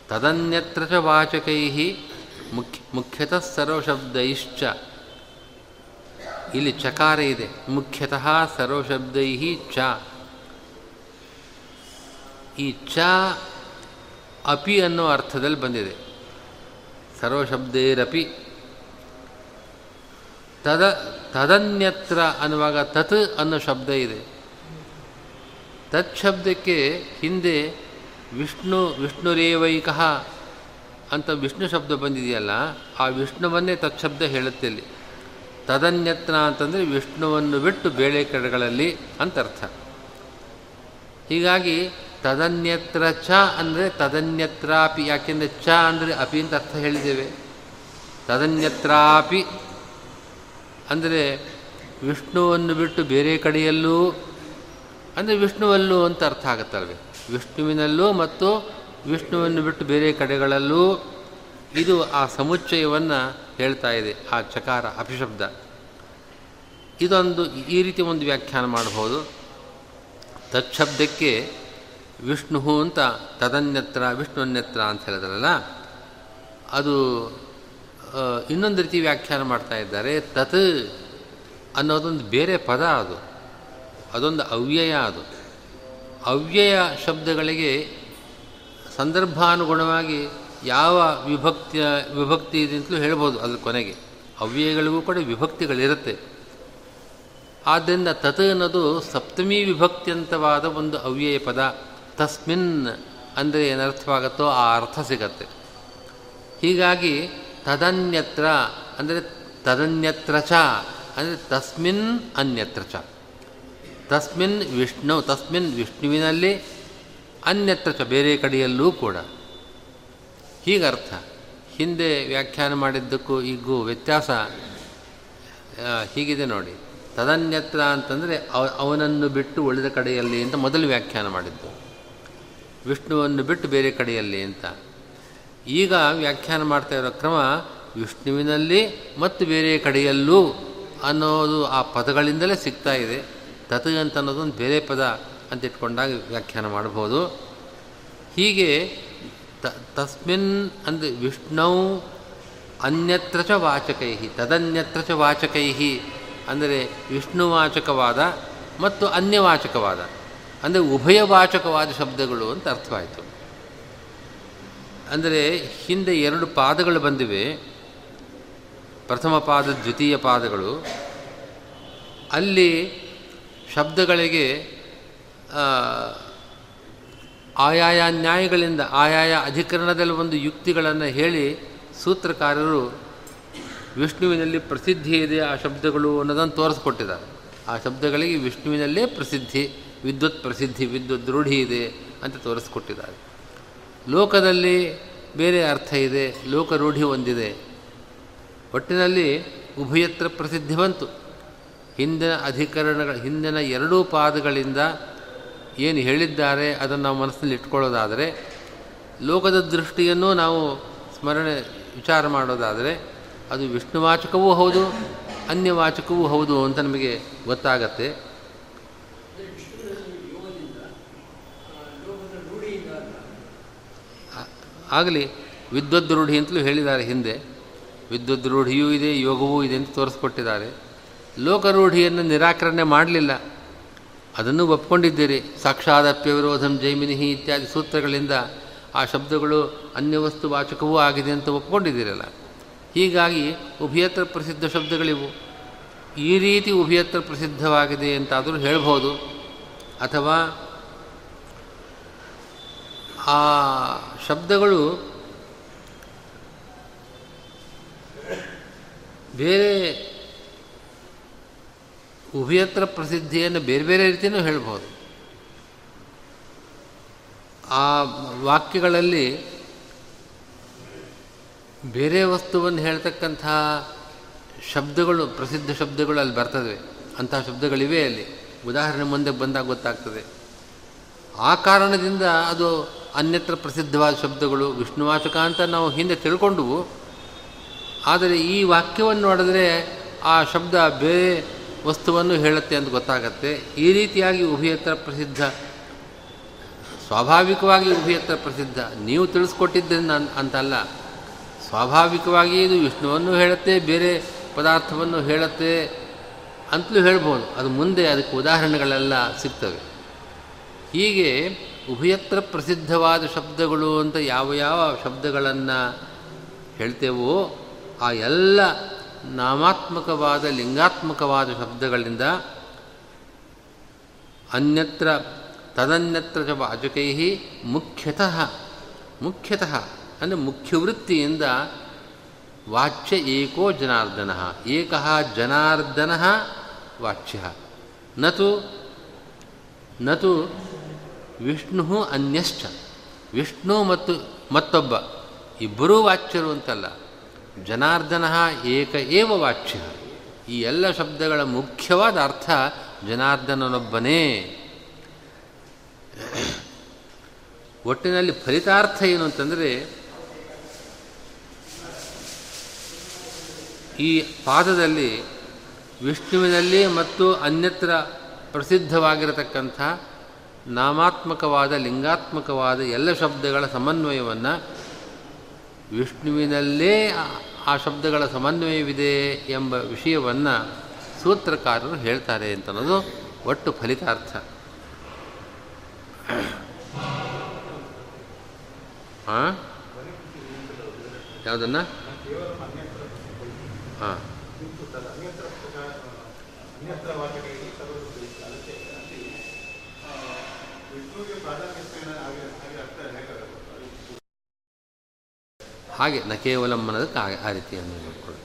ತದನ್ಯತ್ರ ಚ ವಾಚಕೈ ಮುಖ್ಯ, ಮುಖ್ಯತಃ ಸರ್ವಶಬ್ದೈಶ್ಚ. ಇಲ್ಲಿ ಚಕಾರ ಇದೆ, ಮುಖ್ಯತಃ ಸರ್ವಶಬ್ದೈ ಚ. ಈ ಚ ಅಪಿ ಅನ್ನೋ ಅರ್ಥದಲ್ಲಿ ಬಂದಿದೆ. ಸರ್ವಶಬ್ದೇರಪಿ. ತದ, ತದನ್ಯತ್ರ ಅನ್ನುವಾಗ ತತ್ ಅನ್ನೋ ಶಬ್ದ ಇದೆ. ತತ್ ಶಬ್ದಕ್ಕೆ ಹಿಂದೆ ವಿಷ್ಣು, ವಿಷ್ಣುರೇವೈಕ ಅಂತ ವಿಷ್ಣು ಶಬ್ದ ಬಂದಿದೆಯಲ್ಲ, ಆ ವಿಷ್ಣುವನ್ನೇ ತತ್ಶಬ್ದ ಹೇಳುತ್ತೆ ಇಲ್ಲಿ. ತದನ್ಯತ್ರ ಅಂತಂದರೆ ವಿಷ್ಣುವನ್ನು ಬಿಟ್ಟು ಬೇಳೆ ಕಡೆಗಳಲ್ಲಿ ಅಂತ ಅರ್ಥ. ಹೀಗಾಗಿ ತದನ್ಯತ್ರ ಚ ಅಂದರೆ ತದನ್ಯತ್ರಾಪಿ. ಯಾಕೆಂದರೆ ಚ ಅಂದರೆ ಅಪಿ ಅಂತ ಅರ್ಥ ಹೇಳಿದ್ದೇವೆ. ತದನ್ಯತ್ರಾಪಿ ಅಂದರೆ ವಿಷ್ಣುವನ್ನು ಬಿಟ್ಟು ಬೇರೆ ಕಡೆಯಲ್ಲೂ, ಅಂದರೆ ವಿಷ್ಣುವಲ್ಲೂ ಅಂತ ಅರ್ಥ ಆಗುತ್ತಲ್ವೇ? ವಿಷ್ಣುವಿನಲ್ಲೂ ಮತ್ತು ವಿಷ್ಣುವನ್ನು ಬಿಟ್ಟು ಬೇರೆ ಕಡೆಗಳಲ್ಲೂ ಇದು ಆ ಸಮುಚ್ಚಯವನ್ನು ಹೇಳ್ತಾ ಇದೆ, ಆ ಚಕಾರ ಅಪಿಶಬ್ದ ಇದೊಂದು ಈ ರೀತಿ ಒಂದು ವ್ಯಾಖ್ಯಾನ ಮಾಡಬಹುದು. ತತ್ಶಬ್ದಕ್ಕೆ ವಿಷ್ಣು ಅಂತ ತದನ್ಯತ್ರ ವಿಷ್ಣುನ್ಯತ್ರ ಅಂತ ಹೇಳಿದ್ರಲ್ಲ, ಅದು ಇನ್ನೊಂದು ರೀತಿ ವ್ಯಾಖ್ಯಾನ ಮಾಡ್ತಾ ಇದ್ದಾರೆ. ತತ್ ಅನ್ನೋದೊಂದು ಬೇರೆ ಪದ ಅದು. ಅದೊಂದು ಅವ್ಯಯ ಅದು. ಅವ್ಯಯ ಶಬ್ದಗಳಿಗೆ ಸಂದರ್ಭಾನುಗುಣವಾಗಿ ಯಾವ ವಿಭಕ್ತಿಯ, ವಿಭಕ್ತಿ ಇದೆ ಅಂತಲೂ ಹೇಳ್ಬೋದು ಅದ್ರ ಕೊನೆಗೆ. ಅವ್ಯಯಗಳಿಗೂ ಕೂಡ ವಿಭಕ್ತಿಗಳಿರುತ್ತೆ. ಆದ್ದರಿಂದ ತತ್ ಅನ್ನೋದು ಸಪ್ತಮಿ ವಿಭಕ್ತಿಯಂತವಾದ ಒಂದು ಅವ್ಯಯ ಪದ. ತಸ್ಮಿನ್ ಅಂದರೆ ಏನರ್ಥವಾಗುತ್ತೋ ಆ ಅರ್ಥ ಸಿಗತ್ತೆ. ಹೀಗಾಗಿ ತದನ್ಯತ್ರ ಅಂದರೆ ತದನ್ಯತ್ರ ಚ ಅಂದರೆ ತಸ್ಮಿನ್ ಅನ್ಯತ್ರ ಚ. ತಸ್ಮಿನ್ ವಿಷ್ಣು, ತಸ್ಮಿನ್ ವಿಷ್ಣುವಿನಲ್ಲಿ ಅನ್ಯತ್ರ ಚ, ಬೇರೆ ಕಡೆಯಲ್ಲೂ ಕೂಡ. ಹೀಗರ್ಥ, ಹಿಂದೆ ವ್ಯಾಖ್ಯಾನ ಮಾಡಿದ್ದಕ್ಕೂ ಈಗೂ ವ್ಯತ್ಯಾಸ ಹೀಗಿದೆ ನೋಡಿ. ತದನ್ಯತ್ರ ಅಂತಂದರೆ ಅವನನ್ನು ಬಿಟ್ಟು ಉಳಿದ ಕಡೆಯಲ್ಲಿ ಅಂತ ಮೊದಲು ವ್ಯಾಖ್ಯಾನ ಮಾಡಿದ್ದು. ವಿಷ್ಣುವನ್ನು ಬಿಟ್ಟು ಬೇರೆ ಕಡೆಯಲ್ಲಿ ಅಂತ. ಈಗ ವ್ಯಾಖ್ಯಾನ ಮಾಡ್ತಾ ಇರೋ ಕ್ರಮ ವಿಷ್ಣುವಿನಲ್ಲಿ ಮತ್ತು ಬೇರೆ ಕಡೆಯಲ್ಲೂ ಅನ್ನೋದು ಆ ಪದಗಳಿಂದಲೇ ಸಿಗ್ತಾ ಇದೆ. ತತ್ ಅಂತ ಅನ್ನೋದೊಂದು ಬೇರೆ ಪದ ಅಂತ ಇಟ್ಕೊಂಡಾಗ ವ್ಯಾಖ್ಯಾನ ಮಾಡ್ಬೋದು. ಹೀಗೆ ತ, ತಸ್ಮಿನ್ ಅಂದರೆ ವಿಷ್ಣು ಅನ್ಯತ್ರ ಚ ವಾಚಕೈ ತದನ್ಯತ್ರ ಚ ವಾಚಕೈ ಅಂದರೆ ವಿಷ್ಣುವಾಚಕವಾದ ಮತ್ತು ಅನ್ಯವಾಚಕವಾದ. ಅಂದರೆ ಉಭಯವಾಚಕವಾದ ಶಬ್ದಗಳು ಅಂತ ಅರ್ಥವಾಯಿತು. ಅಂದರೆ ಹಿಂದೆ ಎರಡು ಪಾದಗಳು ಬಂದಿವೆ. ಪ್ರಥಮ ಪಾದ, ದ್ವಿತೀಯ ಪಾದಗಳು. ಅಲ್ಲಿ ಶಬ್ದಗಳಿಗೆ ಆಯಾಯ ನ್ಯಾಯಗಳಿಂದ, ಆಯಾಯ ಅಧಿಕರಣದಲ್ಲಿ ಒಂದು ಯುಕ್ತಿಗಳನ್ನು ಹೇಳಿ ಸೂತ್ರಕಾರರು ವಿಷ್ಣುವಿನಲ್ಲಿ ಪ್ರಸಿದ್ಧಿ ಇದೆ ಆ ಶಬ್ದಗಳು ಅನ್ನೋದನ್ನು ತೋರಿಸ್ಕೊಟ್ಟಿದ್ದಾರೆ. ಆ ಶಬ್ದಗಳಿಗೆ ವಿಷ್ಣುವಿನಲ್ಲೇ ಪ್ರಸಿದ್ಧಿ. ವಿದ್ಯುತ್ ಪ್ರಸಿದ್ಧಿ, ವಿದ್ಯುತ್ ರೂಢಿ ಇದೆ ಅಂತ ತೋರಿಸ್ಕೊಟ್ಟಿದ್ದಾರೆ. ಲೋಕದಲ್ಲಿ ಬೇರೆ ಅರ್ಥ ಇದೆ ಲೋಕರೂಢಿ ಹೊಂದಿದೆ. ಒಟ್ಟಿನಲ್ಲಿ ಉಭಯತ್ರ ಪ್ರಸಿದ್ಧಿ ಬಂತು. ಹಿಂದಿನ ಅಧಿಕರಣಗಳ, ಹಿಂದಿನ ಎರಡೂ ಪಾದಗಳಿಂದ ಏನು ಹೇಳಿದ್ದಾರೆ ಅದನ್ನು ನಾವು ಮನಸ್ಸಿನಲ್ಲಿ ಇಟ್ಕೊಳ್ಳೋದಾದರೆ, ಲೋಕದ ದೃಷ್ಟಿಯನ್ನು ನಾವು ಸ್ಮರಣೆ, ವಿಚಾರ ಮಾಡೋದಾದರೆ, ಅದು ವಿಷ್ಣುವಾಚಕವೂ ಹೌದು, ಅನ್ಯವಾಚಕವೂ ಹೌದು ಅಂತ ನಮಗೆ ಗೊತ್ತಾಗತ್ತೆ. ಆಗಲಿ ವಿದ್ವದ್ ರೂಢಿ ಅಂತಲೂ ಹೇಳಿದ್ದಾರೆ ಹಿಂದೆ. ವಿದ್ವದ್ ರೂಢಿಯೂ ಇದೆ, ಯೋಗವೂ ಇದೆ ಅಂತ ತೋರಿಸ್ಕೊಟ್ಟಿದ್ದಾರೆ. ಲೋಕರೂಢಿಯನ್ನು ನಿರಾಕರಣೆ ಮಾಡಲಿಲ್ಲ. ಅದನ್ನು ಒಪ್ಕೊಂಡಿದ್ದೀರಿ. ಸಾಕ್ಷಾದಪ್ಯ ವಿರೋಧಂ ಜೈಮಿನಿಹಿ ಇತ್ಯಾದಿ ಸೂತ್ರಗಳಿಂದ ಆ ಶಬ್ದಗಳು ಅನ್ಯವಸ್ತು ವಾಚಕವೂ ಆಗಿದೆ ಅಂತ ಒಪ್ಕೊಂಡಿದ್ದೀರಲ್ಲ. ಹೀಗಾಗಿ ಉಭಯತ್ರ ಪ್ರಸಿದ್ಧ ಶಬ್ದಗಳಿವು. ಈ ರೀತಿ ಉಭಯತ್ರ ಪ್ರಸಿದ್ಧವಾಗಿದೆ ಅಂತಾದರೂ ಹೇಳ್ಬೋದು ಅಥವಾ ಆ ಶಬ್ದಗಳು ಬೇರೆ ಉಭಯತ್ರ ಪ್ರಸಿದ್ಧಿಯನ್ನು ಬೇರೆ ಬೇರೆ ರೀತಿಯೂ ಹೇಳ್ಬೋದು. ಆ ವಾಕ್ಯಗಳಲ್ಲಿ ಬೇರೆ ವಸ್ತುವನ್ನು ಹೇಳ್ತಕ್ಕಂಥ ಶಬ್ದಗಳು, ಪ್ರಸಿದ್ಧ ಶಬ್ದಗಳು ಅಲ್ಲಿ ಬರ್ತದೆ. ಅಂತಹ ಶಬ್ದಗಳಿವೆ ಅಲ್ಲಿ. ಉದಾಹರಣೆ ಮುಂದೆ ಬಂದಾಗ ಗೊತ್ತಾಗ್ತದೆ. ಆ ಕಾರಣದಿಂದ ಅದು ಅನ್ಯತ್ರ ಪ್ರಸಿದ್ಧವಾದ ಶಬ್ದಗಳು ವಿಷ್ಣುವಾಚಕ ಅಂತ ನಾವು ಹಿಂದೆ ತಿಳ್ಕೊಂಡವು. ಆದರೆ ಈ ವಾಕ್ಯವನ್ನು ನೋಡಿದ್ರೆ ಆ ಶಬ್ದ ಬೇರೆ ವಸ್ತುವನ್ನು ಹೇಳುತ್ತೆ ಅಂತ ಗೊತ್ತಾಗತ್ತೆ. ಈ ರೀತಿಯಾಗಿ ಉಭಯತ್ರ ಪ್ರಸಿದ್ಧ, ಸ್ವಾಭಾವಿಕವಾಗಿ ಉಭಯತ್ರ ಪ್ರಸಿದ್ಧ. ನೀವು ತಿಳಿಸ್ಕೊಟ್ಟಿದ್ದರಿಂದ ಅಂತಲ್ಲ. ಸ್ವಾಭಾವಿಕವಾಗಿ ಇದು ವಿಷ್ಣುವನ್ನು ಹೇಳುತ್ತೆ, ಬೇರೆ ಪದಾರ್ಥವನ್ನು ಹೇಳುತ್ತೆ ಅಂತಲೂ ಹೇಳ್ಬೋದು. ಅದು ಮುಂದೆ ಅದಕ್ಕೆ ಉದಾಹರಣೆಗಳೆಲ್ಲ ಸಿಗ್ತವೆ. ಹೀಗೆ ಉಭಯತ್ರ ಪ್ರಸಿದ್ಧವಾದ ಶಬ್ದಗಳು ಅಂತ ಯಾವ ಯಾವ ಶಬ್ದಗಳನ್ನು ಹೇಳ್ತೇವೋ ಆ ಎಲ್ಲ ನಾಮಾತ್ಮಕವಾದ, ಲಿಂಗಾತ್ಮಕವಾದ ಶಬ್ದಗಳಿಂದ ಅನ್ಯತ್ರ, ತದನ್ಯತ್ರ ಚ ವಾಚಕೈ ಮುಖ್ಯತಃ ಮುಖ್ಯತಃ, ಅಂದರೆ ಮುಖ್ಯವೃತ್ತಿಯಿಂದ ವಾಚ್ಯ ಏಕೋ ಜನಾರ್ದನ, ಏಕ ಜನಾರ್ದನ ವಾಚ್ಯ. ನತು ನತು ವಿಷ್ಣು ಅನ್ಯಶ್ಚ ವಿಷ್ಣು ಮತ್ತು ಮತ್ತೊಬ್ಬ. ಇಬ್ಬರೂ ವಾಚ್ಯರು ಅಂತಲ್ಲ. ಜನಾರ್ದನ ಏಕ ಏವ ವಾಚ್ಯ. ಈ ಎಲ್ಲ ಶಬ್ದಗಳ ಮುಖ್ಯವಾದ ಅರ್ಥ ಜನಾರ್ದನನೊಬ್ಬನೇ. ಒಟ್ಟಿನಲ್ಲಿ ಫಲಿತಾರ್ಥ ಏನು ಅಂತಂದರೆ, ಈ ಪಾದದಲ್ಲಿ ವಿಷ್ಣುವಿನಲ್ಲಿ ಮತ್ತು ಅನ್ಯತ್ರ ಪ್ರಸಿದ್ಧವಾಗಿರತಕ್ಕಂಥ ನಾಮಾತ್ಮಕವಾದ, ಲಿಂಗಾತ್ಮಕವಾದ ಎಲ್ಲ ಶಬ್ದಗಳ ಸಮನ್ವಯವನ್ನು ವಿಷ್ಣುವಿನಲ್ಲೇ ಆ ಶಬ್ದಗಳ ಸಮನ್ವಯವಿದೆ ಎಂಬ ವಿಷಯವನ್ನು ಸೂತ್ರಕಾರರು ಹೇಳ್ತಾರೆ ಅಂತನ್ನೋದು ಒಟ್ಟು ಫಲಿತಾರ್ಥ. ಹಾಂ ಯಾವುದನ್ನು? ಹಾಂ ಹಾಗೆ ನ ಕೇವಲ ಅನ್ನೋದಕ್ಕೆ ಆ- ರೀತಿಯನ್ನು ನೋಡ್ಕೊಳ್ಳಿ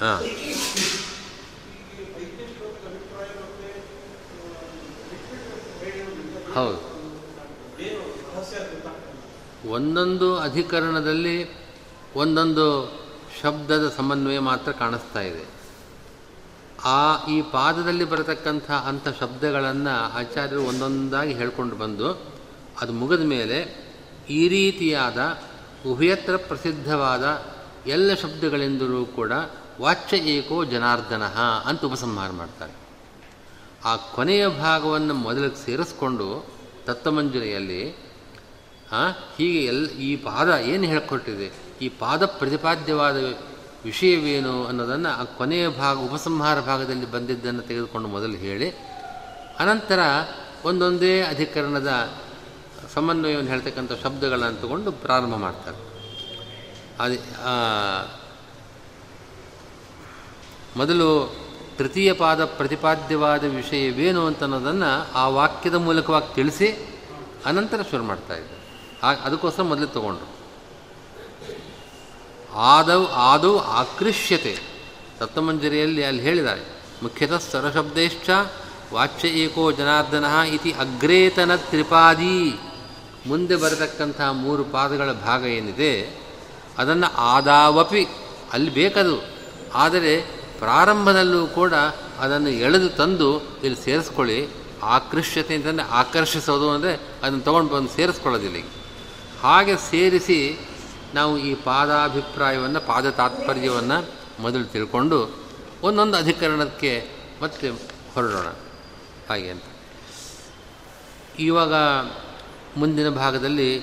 ಹಾಂ. ಹೌದು. ಒಂದೊಂದು ಅಧಿಕರಣದಲ್ಲಿ ಒಂದೊಂದು ಶಬ್ದದ ಸಮನ್ವಯ ಮಾತ್ರ ಕಾಣಿಸ್ತಾ ಇದೆ. ಆ ಈ ಪಾದದಲ್ಲಿ ಬರತಕ್ಕಂಥ ಅಂಥ ಶಬ್ದಗಳನ್ನು ಆಚಾರ್ಯರು ಒಂದೊಂದಾಗಿ ಹೇಳ್ಕೊಂಡು ಬಂದು ಅದು ಮುಗಿದ ಮೇಲೆ ಈ ರೀತಿಯಾದ ಉಭಯತ್ರ ಪ್ರಸಿದ್ಧವಾದ ಎಲ್ಲ ಶಬ್ದಗಳೆಂದರೂ ಕೂಡ ವಾಚ್ಯ ಏಕೋ ಜನಾರ್ದನ ಅಂತ ಉಪಸಂಹಾರ ಮಾಡ್ತಾರೆ. ಆ ಕೊನೆಯ ಭಾಗವನ್ನು ಮೊದಲಿಗೆ ಸೇರಿಸ್ಕೊಂಡು ದತ್ತಮಂಜುರಿಯಲ್ಲಿ ಹೀಗೆ ಎಲ್ ಈ ಪಾದ ಏನು ಹೇಳ್ಕೊಟ್ಟಿದೆ? ಈ ಪಾದ ಪ್ರತಿಪಾದ್ಯವಾದ ವಿಷಯವೇನು ಅನ್ನೋದನ್ನು ಆ ಕೊನೆಯ ಭಾಗ, ಉಪಸಂಹಾರ ಭಾಗದಲ್ಲಿ ಬಂದಿದ್ದನ್ನು ತೆಗೆದುಕೊಂಡು ಮೊದಲು ಹೇಳಿ. ಅನಂತರ ಒಂದೊಂದೇ ಅಧಿಕರಣದ ಸಮನ್ವಯವನ್ನು ಹೇಳ್ತಕ್ಕಂಥ ಶಬ್ದಗಳನ್ನು ತಗೊಂಡು ಪ್ರಾರಂಭ ಮಾಡ್ತಾರೆ. ಅದು ಮೊದಲು ತೃತೀಯ ಪಾದ ಪ್ರತಿಪಾದ್ಯವಾದ ವಿಷಯವೇನು ಅಂತ ಅನ್ನೋದನ್ನು ಆ ವಾಕ್ಯದ ಮೂಲಕವಾಗಿ ತಿಳಿಸಿ, ಅನಂತರ ಶುರು ಮಾಡ್ತಾ ಇದ್ದಾರೆ ಅದಕ್ಕೋಸ್ಕರ ಮೊದಲು ತಗೊಂಡ್ರು. ಆದೌ ಆದೌ ಆಕೃಷ್ಯತೆ. ಸಪ್ತಮಂಜರಿಯಲ್ಲಿ ಅಲ್ಲಿ ಹೇಳಿದ್ದಾರೆ, ಮುಖ್ಯತಃ ಸ್ವರಶಬ್ದೇಶ್ಚ ವಾಚ್ಯ ಏಕೋ ಜನಾರ್ದನ ಇತಿ ಅಗ್ರೇತನ ತ್ರಿಪಾದಿ. ಮುಂದೆ ಬರತಕ್ಕಂಥ ಮೂರು ಪಾದಗಳ ಭಾಗ ಏನಿದೆ, ಅದನ್ನು ಆದಾವಪಿ, ಅಲ್ಲಿ ಬೇಕದು. ಆದರೆ ಪ್ರಾರಂಭದಲ್ಲೂ ಕೂಡ ಅದನ್ನು ಎಳೆದು ತಂದು ಇಲ್ಲಿ ಸೇರಿಸ್ಕೊಳ್ಳಿ. ಆಕೃಷ್ಯತೆ ಅಂತಂದರೆ ಆಕರ್ಷಿಸೋದು ಅಂದರೆ ಅದನ್ನು ತೊಗೊಂಡು ಬಂದು ಸೇರಿಸ್ಕೊಳ್ಳೋದಿಲ್ಲ ಹಾಗೆ ಸೇರಿಸಿ ನಾವು ಈ ಪಾದಾಭಿಪ್ರಾಯವನ್ನು ಪಾದ ತಾತ್ಪರ್ಯವನ್ನು ಮೊದಲು ತಿಳ್ಕೊಂಡು ಒಂದೊಂದು ಅಧಿಕರಣಕ್ಕೆ ಮತ್ತೆ ಹೊರಡೋಣ. ಹಾಗೆ ಅಂತ. ಇವಾಗ ಮುಂದಿನ ಭಾಗದಲ್ಲಿ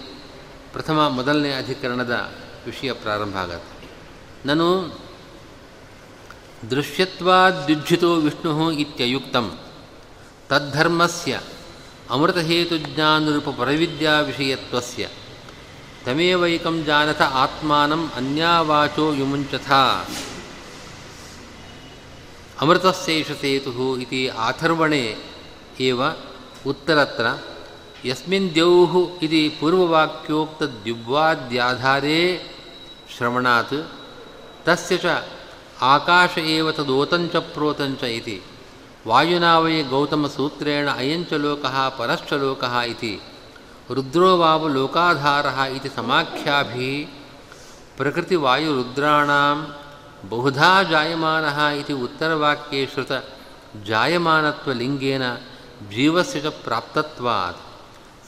ಪ್ರಥಮ, ಮೊದಲನೇ ಅಧಿಕರಣದ ವಿಷಯ ಪ್ರಾರಂಭ ಆಗತ್ತೆ. ನಾನು ದೃಶ್ಯತ್ವಾದ್ಯುಜ್ಜಿತೋ ವಿಷ್ಣು ಇತ್ಯುಕ್ತಂ ತದ್ಧರ್ಮಸ್ಯ ಅಮೃತಹೇತುಜ್ಞಾನರೂಪ ಪರವಿದ್ಯಾ ವಿಷಯತ್ವಸ್ಯ. ತಮೇವೈಕಂ ಜಾನಥ ಆತ್ಮಾನಂ ಅನ್ಯಾವಾಚೋ ಯುಮುಂಚಥ ಅಮೃತಸ್ಯೈಷ ಸೇತು ಇತಿ ಆಥರ್ವಣೆ ಏವ ಉತ್ತರತ್ರ, ಯಸ್ಮಿನ್ ದ್ಯೌಃ ಇತಿ ಪೂರ್ವವಾಕ್ಯೋಕ್ತದ್ಯುಬ್ವಾದ್ಯಾಧಾರೇ ಶ್ರವಣಾತ್, ತಸ್ಯ ಚ ಆಕಾಶ ಏವ ತದೋತಂಚ ಪ್ರೋತಂಚ ಇತಿ ವಾಯುನಾ ವೈ ಗೌತಮಸೂತ್ರೇಣ ಅಯಂಚ ಲೋಕಃ ಪರಶ್ಚ ಲೋಕಃ ಇತಿ. ರುದ್ರೋ ವಾವು ಲೋಕಾಧಾರः ಇತಿ ಸಮಾಖ್ಯಾಭಿः ಪ್ರಕೃತಿವಾಯುರುದ್ರಾಣಾಂ ಬಹುಧಾ ಜಾಯಮಾನः ಇತಿ ಉತ್ತರವಾಕ್ಯೇ ಶ್ರುತ ಜಾಯಮಾನತ್ವಲಿಂಗೇನ ಜೀವಸ್ಯ ಚ ಪ್ರಾಪ್ತತ್ವಾತ್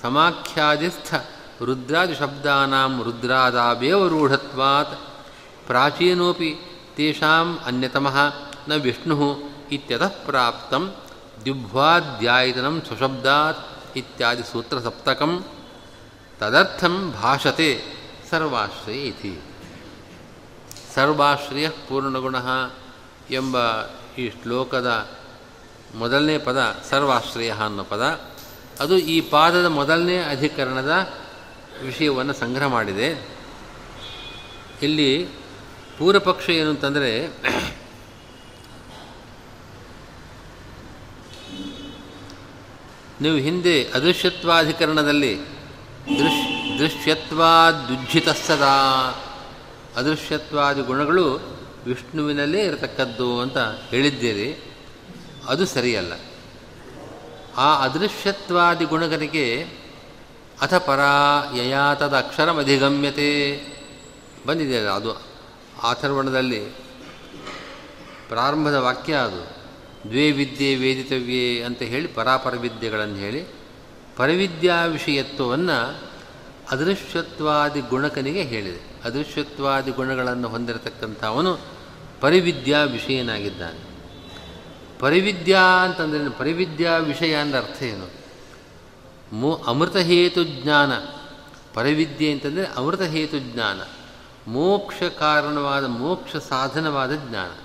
ಸಮಾಖ್ಯಾದಿಸ್ಥ ರುದ್ರಾದಿಶಬ್ದಾನಾಂ ರುದ್ರಾದಾವೇವ ರೂಢತ್ವಾತ್ ಪ್ರಾಚೀನೋಪಿ ತೇಷಾಂ ಅನ್ಯತಮಃ ನ ವಿಷ್ಣುಃ ಇತ್ಯತಃ ಪ್ರಾಪ್ತಂ ದ್ಯುಭ್ವಾಧ್ಯಾಯತನಂ ಸ್ವಶಬ್ದಾತ್ ಇತ್ಯಾದಿ ಸೂತ್ರಸಪ್ತಕಂ ತದರ್ಥಂ ಭಾಷತೆ ಸರ್ವಾಶ್ರಯ ಇತಿ ಸರ್ವಾಶ್ರಯ ಪೂರ್ಣಗುಣ ಎಂಬ ಈ ಶ್ಲೋಕದ ಮೊದಲನೇ ಪದ ಸರ್ವಾಶ್ರಯ ಅನ್ನೋ ಪದ, ಅದು ಈ ಪಾದದ ಮೊದಲನೇ ಅಧಿಕರಣದ ವಿಷಯವನ್ನು ಸಂಗ್ರಹ ಮಾಡಿದೆ. ಇಲ್ಲಿ ಪೂರ್ವಪಕ್ಷ ಏನು ಅಂತಂದರೆ ನೀವು ಹಿಂದೆ ಅದೃಶ್ಯತ್ವಾಧಿಕರಣದಲ್ಲಿ ದೃಶ್ ದೃಶ್ಯತ್ವಾದುಜ್ಜಿತ ಸದಾ ಅದೃಶ್ಯತ್ವಾದಿ ಗುಣಗಳು ವಿಷ್ಣುವಿನಲ್ಲೇ ಇರತಕ್ಕದ್ದು ಅಂತ ಹೇಳಿದ್ದೀರಿ. ಅದು ಸರಿಯಲ್ಲ. ಆ ಅದೃಶ್ಯತ್ವಾದಿ ಗುಣಗಳಿಗೆ ಅಥ ಪರಾ ಯಯಾ ತದಕ್ಷರಮಧಿಗಮ್ಯತೆ ಬಂದಿದೆ ಅದು. ಆಥರ್ವಣದಲ್ಲಿ ಪ್ರಾರಂಭದ ವಾಕ್ಯ ಅದು. ದ್ವೇ ವಿದ್ಯೆ ವೇದಿತವ್ಯೆ ಅಂತ ಹೇಳಿ ಪರಾಪರ ವಿದ್ಯೆಗಳನ್ನು ಹೇಳಿ ಪರಿವಿದ್ಯಾ ವಿಷಯತ್ವವನ್ನು ಅದೃಶ್ಯತ್ವಾದಿ ಗುಣಕನಿಗೆ ಹೇಳಿದೆ. ಅದೃಶ್ಯತ್ವಾದಿ ಗುಣಗಳನ್ನು ಹೊಂದಿರತಕ್ಕಂಥವನು ಪರಿವಿದ್ಯಾ ವಿಷಯನಾಗಿದ್ದಾನೆ. ಪರಿವಿದ್ಯಾ ಅಂತಂದ್ರೆ ಪರಿವಿದ್ಯಾ ವಿಷಯ ಅಂದ ಅರ್ಥ ಏನು? ಮೋ ಅಮೃತಹೇತು ಜ್ಞಾನ. ಪರಿವಿದ್ಯೆ ಅಂತಂದರೆ ಅಮೃತಹೇತು ಜ್ಞಾನ. ಮೋಕ್ಷ ಕಾರಣವಾದ ಮೋಕ್ಷ ಸಾಧನವಾದ ಜ್ಞಾನ.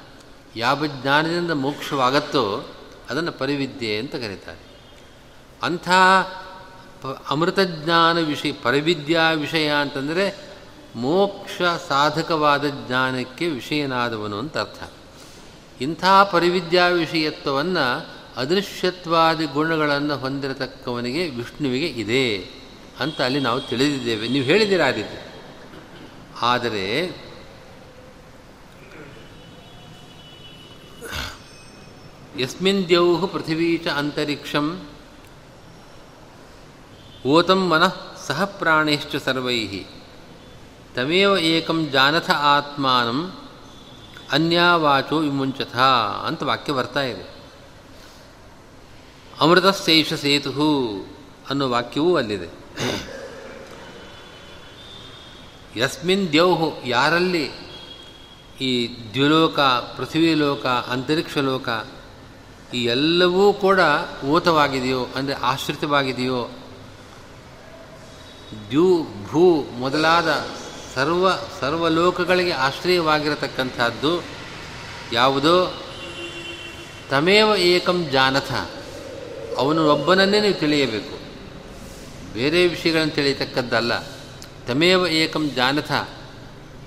ಯಾವ ಜ್ಞಾನದಿಂದ ಮೋಕ್ಷವಾಗತ್ತೋ ಅದನ್ನು ಪರಿವಿದ್ಯೆ ಅಂತ ಕರೀತಾರೆ. ಅಂಥ ಪ ಅಮೃತಜ್ಞಾನ ವಿಷಯ, ಪರಿವಿದ್ಯಾ ವಿಷಯ ಅಂತಂದರೆ ಮೋಕ್ಷ ಸಾಧಕವಾದ ಜ್ಞಾನಕ್ಕೆ ವಿಷಯನಾದವನು ಅಂತ ಅರ್ಥ. ಇಂಥ ಪರಿವಿದ್ಯಾ ವಿಷಯತ್ವವನ್ನು ಅದೃಶ್ಯತ್ವಾದಿ ಗುಣಗಳನ್ನು ಹೊಂದಿರತಕ್ಕವನಿಗೆ, ವಿಷ್ಣುವಿಗೆ ಇದೆ ಅಂತ ಅಲ್ಲಿ ನಾವು ತಿಳಿದಿದ್ದೇವೆ. ನೀವು ಹೇಳಿದ್ದೀರ ಆದರೆ ಯಸ್ಮಿನ್ ದ್ಯೌ ಪೃಥಿವೀ ಚ ಅಂತರಿಕ್ಷಂ ಓತಂ ಮನಃ ಸಹ ಪ್ರಾಣೇಶ್ಚ ಸರ್ವೈ ತಮೇವ ಏಕಂ ಜಾನಥ ಆತ್ಮಾನಂ ಅನ್ಯಾವಾಚೋ ವಿಮುಂಚಥ ಅಂತ ವಾಕ್ಯ ಬರ್ತಾ ಇದೆ। ಅಮೃತಶೇಷ ಸೇತು ಅನ್ನೋ ವಾಕ್ಯವೂ ಅಲ್ಲಿದೆ। ಯಸ್ಮಿನ್ ದ್ಯೌಹು ಯಾರಲ್ಲಿ ಈ ದ್ಯುಲೋಕ ಪೃಥ್ವಿ ಲೋಕ ಅಂತರಿಕ್ಷ ಲೋಕ ಈ ಎಲ್ಲವೂ ಕೂಡ ಓತವಾಗಿದೆಯೋ, ಅಂದರೆ ಆಶ್ರಿತವಾಗಿದೆಯೋ, ದ್ಯೂ ಭೂ ಮೊದಲಾದ ಸರ್ವ, ಸರ್ವಲೋಕಗಳಿಗೆ ಆಶ್ರಯವಾಗಿರತಕ್ಕಂಥದ್ದು ಯಾವುದೋ ತಮೇವ ಏಕಂ ಜಾನಥ. ಅವನು ಒಬ್ಬನನ್ನೇ ನೀವು ತಿಳಿಯಬೇಕು. ಬೇರೆ ವಿಷಯಗಳನ್ನು ತಿಳಿಯತಕ್ಕದ್ದಲ್ಲ. ತಮೇವ ಏಕಂ ಜಾನಥ.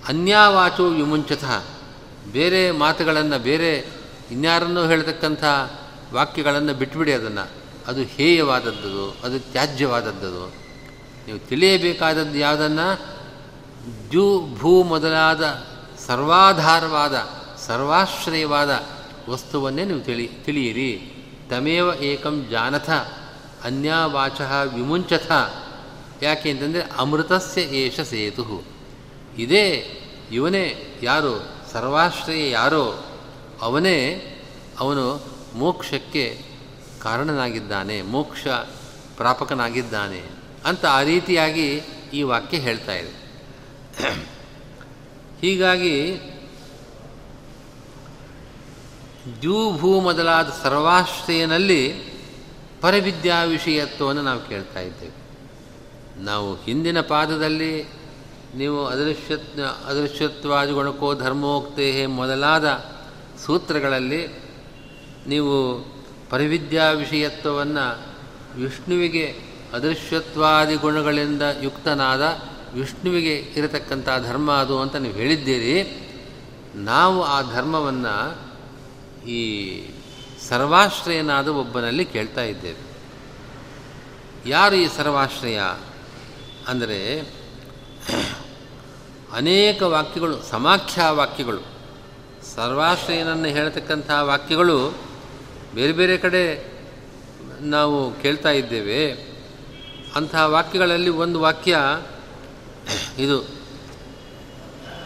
ಅನ್ಯಾವಾಚೋ ವಿಮುಂಚತ. ಬೇರೆ ಮಾತುಗಳನ್ನು, ಬೇರೆ ಇನ್ಯಾರನ್ನೂ ಹೇಳತಕ್ಕಂಥ ವಾಕ್ಯಗಳನ್ನು ಬಿಟ್ಬಿಡಿ ಅದನ್ನು. ಅದು ಹೇಯವಾದದ್ದು, ಅದು ತ್ಯಾಜ್ಯವಾದದ್ದು. ನೀವು ತಿಳಿಯಬೇಕಾದದ್ದು ಯಾವುದನ್ನು? ದ್ಯು ಭೂ ಮೊದಲಾದ ಸರ್ವಾಧಾರವಾದ, ಸರ್ವಾಶ್ರಯವಾದ ವಸ್ತುವನ್ನೇ ನೀವು ತಿಳಿ, ತಿಳಿಯಿರಿ. ತಮೇವ ಏಕಂ ಜಾನಥ ಅನ್ಯಾವಾಚ ವಿಮುಂಚಥ. ಯಾಕೆ ಅಂತಂದರೆ ಅಮೃತಸ್ಯ ಏಷ ಸೇತು ಇದೇ ಇವನೇ ಯಾರು? ಸರ್ವಾಶ್ರಯ ಯಾರೋ? ಅವನೇ ಅವನು ಮೋಕ್ಷಕ್ಕೆ ಕಾರಣನಾಗಿದ್ದಾನೆ, ಮೋಕ್ಷ ಪ್ರಾಪಕನಾಗಿದ್ದಾನೆ ಅಂತ ಆ ರೀತಿಯಾಗಿ ಈ ವಾಕ್ಯ ಹೇಳ್ತಾ ಇದೆ. ಹೀಗಾಗಿ ದ್ಯೂಭೂ ಮೊದಲಾದ ಸರ್ವಾಶ್ರಯನಲ್ಲಿ ಪರವಿದ್ಯಾ ವಿಷಯತ್ವವನ್ನು ನಾವು ಕೇಳ್ತಾ ಇದ್ದೇವೆ. ನಾವು ಹಿಂದಿನ ಪಾದದಲ್ಲಿ ನೀವು ಅದೃಶ್ಯತ್ ಅದೃಶ್ಯತ್ವಾದಿ ಗುಣಕೋ ಧರ್ಮೋಕ್ತೇ ಮೊದಲಾದ ಸೂತ್ರಗಳಲ್ಲಿ ನೀವು ಪರಿವಿದ್ಯಾ ವಿಷಯತ್ವವನ್ನು ವಿಷ್ಣುವಿಗೆ ಅದೃಶ್ಯತ್ವಾದಿ ಗುಣಗಳಿಂದ ಯುಕ್ತನಾದ ವಿಷ್ಣುವಿಗೆ ಇರತಕ್ಕಂಥ ಧರ್ಮ ಅದು ಅಂತ ನೀವು ಹೇಳಿದ್ದೀರಿ. ನಾವು ಆ ಧರ್ಮವನ್ನು ಈ ಸರ್ವಾಶ್ರಯನಾದ ಒಬ್ಬನಲ್ಲಿ ಕೇಳ್ತಾ ಇದ್ದೇವೆ. ಯಾರು ಈ ಸರ್ವಾಶ್ರಯ? ಅಂದರೆ ಅನೇಕ ವಾಕ್ಯಗಳು, ಸಮಾಖ್ಯ ವಾಕ್ಯಗಳು. ಸರ್ವಾಶ್ರಯನನ್ನು ಹೇಳ್ತಕ್ಕಂಥ ವಾಕ್ಯಗಳು ಬೇರೆ ಬೇರೆ ಕಡೆ ನಾವು ಕೇಳ್ತಾ ಇದ್ದೇವೆ. ಅಂತಹ ವಾಕ್ಯಗಳಲ್ಲಿ ಒಂದು ವಾಕ್ಯ ಇದು,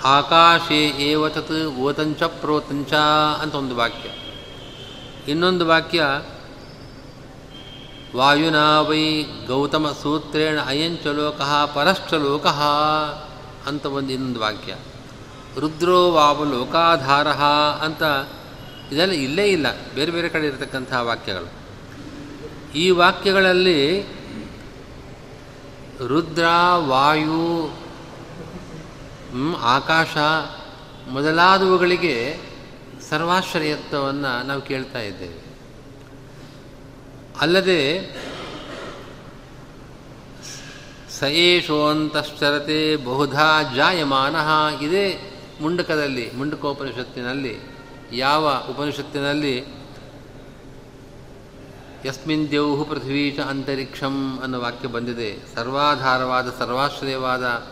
ಆಕಾಶೇ ಏವತತ್ ಓತಂಚ ಪ್ರೋತಂಚ ಅಂತ ಒಂದು ವಾಕ್ಯ. ಇನ್ನೊಂದು ವಾಕ್ಯ, ವಾಯುನಾ ವೈ ಗೌತಮ ಸೂತ್ರೇಣ ಅಯಂಚ ಲೋಕಃ ಪರಶ್ಚ ಲೋಕಃ ಅಂತ ಒಂದು ಇನ್ನೊಂದು ವಾಕ್ಯ. ರುದ್ರೋ ವಾವ ಲೋಕಾಧಾರ ಅಂತ ಇದೆಲ್ಲ ಇಲ್ಲೇ ಇಲ್ಲ. ಬೇರೆ ಬೇರೆ ಕಡೆ ಇರತಕ್ಕಂಥ ವಾಕ್ಯಗಳು. ಈ ವಾಕ್ಯಗಳಲ್ಲಿ ರುದ್ರ, ವಾಯು ಆಕಾಶ ಮೊದಲಾದವುಗಳಿಗೆ ಸರ್ವಾಶ್ರಯತ್ವವನ್ನು ನಾವು ಕೇಳ್ತಾ ಇದ್ದೇವೆ. ಅಲ್ಲದೆ ಸಯೇಶೋಂತಶ್ಚರತೆ ಬಹುಧಾ ಜಾಯಮಾನ ಇದೇ ಮುಂಡಕದಲ್ಲಿ, ಮುಂಡಕೋಪನಿಷತ್ತಿನಲ್ಲಿ, ಯಾವ ಉಪನಿಷತ್ತಿನಲ್ಲಿ, ಯಸ್ಮಿನ್ ದೇವು ಪೃಥ್ವೀ ಅಂತರಿಕ್ಷಂ ಅನ್ನೋ ವಾಕ್ಯ ಬಂದಿದೆ. ಸರ್ವಾಧಾರವಾದ, ಸರ್ವಾಶ್ರಯವಾದ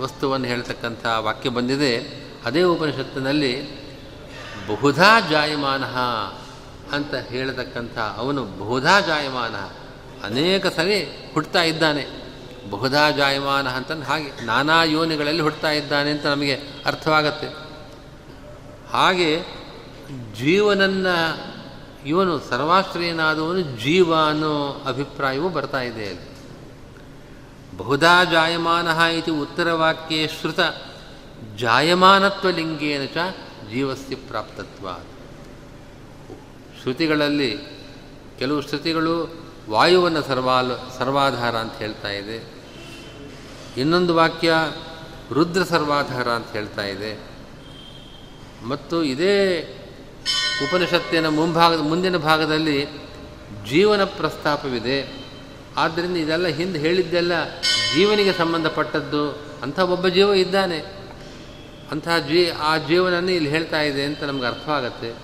ವಸ್ತುವನ್ನು ಹೇಳ್ತಕ್ಕಂಥ ವಾಕ್ಯ ಬಂದಿದೆ. ಅದೇ ಉಪನಿಷತ್ತಿನಲ್ಲಿ, ಬಹುಧಾ ಜಾಯಮಾನ ಅಂತ ಹೇಳತಕ್ಕಂಥ ಅವನು ಬಹುಧಾ ಜಾಯಮಾನ. ಅನೇಕ ಸರಿ ಹುಟ್ಟುತ್ತಾ ಇದ್ದಾನೆ. ಬಹುಧಾ ಜಾಯಮಾನ ಅಂತಂದು ಹಾಗೆ ನಾನಾ ಯೋನಿಗಳಲ್ಲಿ ಹುಡ್ತಾ ಇದ್ದಾನೆ ಅಂತ ನಮಗೆ ಅರ್ಥವಾಗತ್ತೆ. ಹಾಗೆ ಜೀವನನ್ನ ಇವನು ಸರ್ವಾಶ್ರಯನಾದವನು ಜೀವ ಅನ್ನೋ ಅಭಿಪ್ರಾಯವೂ ಬರ್ತಾ ಇದೆ ಅಲ್ಲಿ. ಬಹುಧಾ ಜಾಯಮಾನ ಇತಿ ಉತ್ತರವಾಕ್ಯೇ ಶ್ರುತ ಜಾಯಮಾನತ್ವಲಿಂಗೇನ ಚ ಜೀವಸ್ಯ ಪ್ರಾಪ್ತತ್ವ ಶ್ರುತಿಗಳಲ್ಲಿ ಕೆಲವು ಶ್ರುತಿಗಳು ವಾಯುವನ್ನು ಸರ್ವಾಲ್ ಸರ್ವಾಧಾರ ಅಂತ ಹೇಳ್ತಾ ಇದೆ. ಇನ್ನೊಂದು ವಾಕ್ಯ ರುದ್ರ ಸರ್ವಾಧಾರ ಅಂತ ಹೇಳ್ತಾ ಇದೆ. ಮತ್ತು ಇದೇ ಉಪನಿಷತ್ತಿನ ಮುಂಭಾಗದ ಮುಂದಿನ ಭಾಗದಲ್ಲಿ ಜೀವನ ಪ್ರಸ್ತಾಪವಿದೆ. ಆದ್ದರಿಂದ ಇದೆಲ್ಲ ಹಿಂದೆ ಹೇಳಿದ್ದೆಲ್ಲ ಜೀವನಿಗೆ ಸಂಬಂಧಪಟ್ಟದ್ದು, ಅಂಥ ಒಬ್ಬ ಜೀವ ಇದ್ದಾನೆ. ಅಂಥ ಜೀ, ಆ ಜೀವನನ್ನು ಇಲ್ಲಿ ಹೇಳ್ತಾ ಇದೆ ಅಂತ ನಮ್ಗೆ ಅರ್ಥವಾಗತ್ತೆ.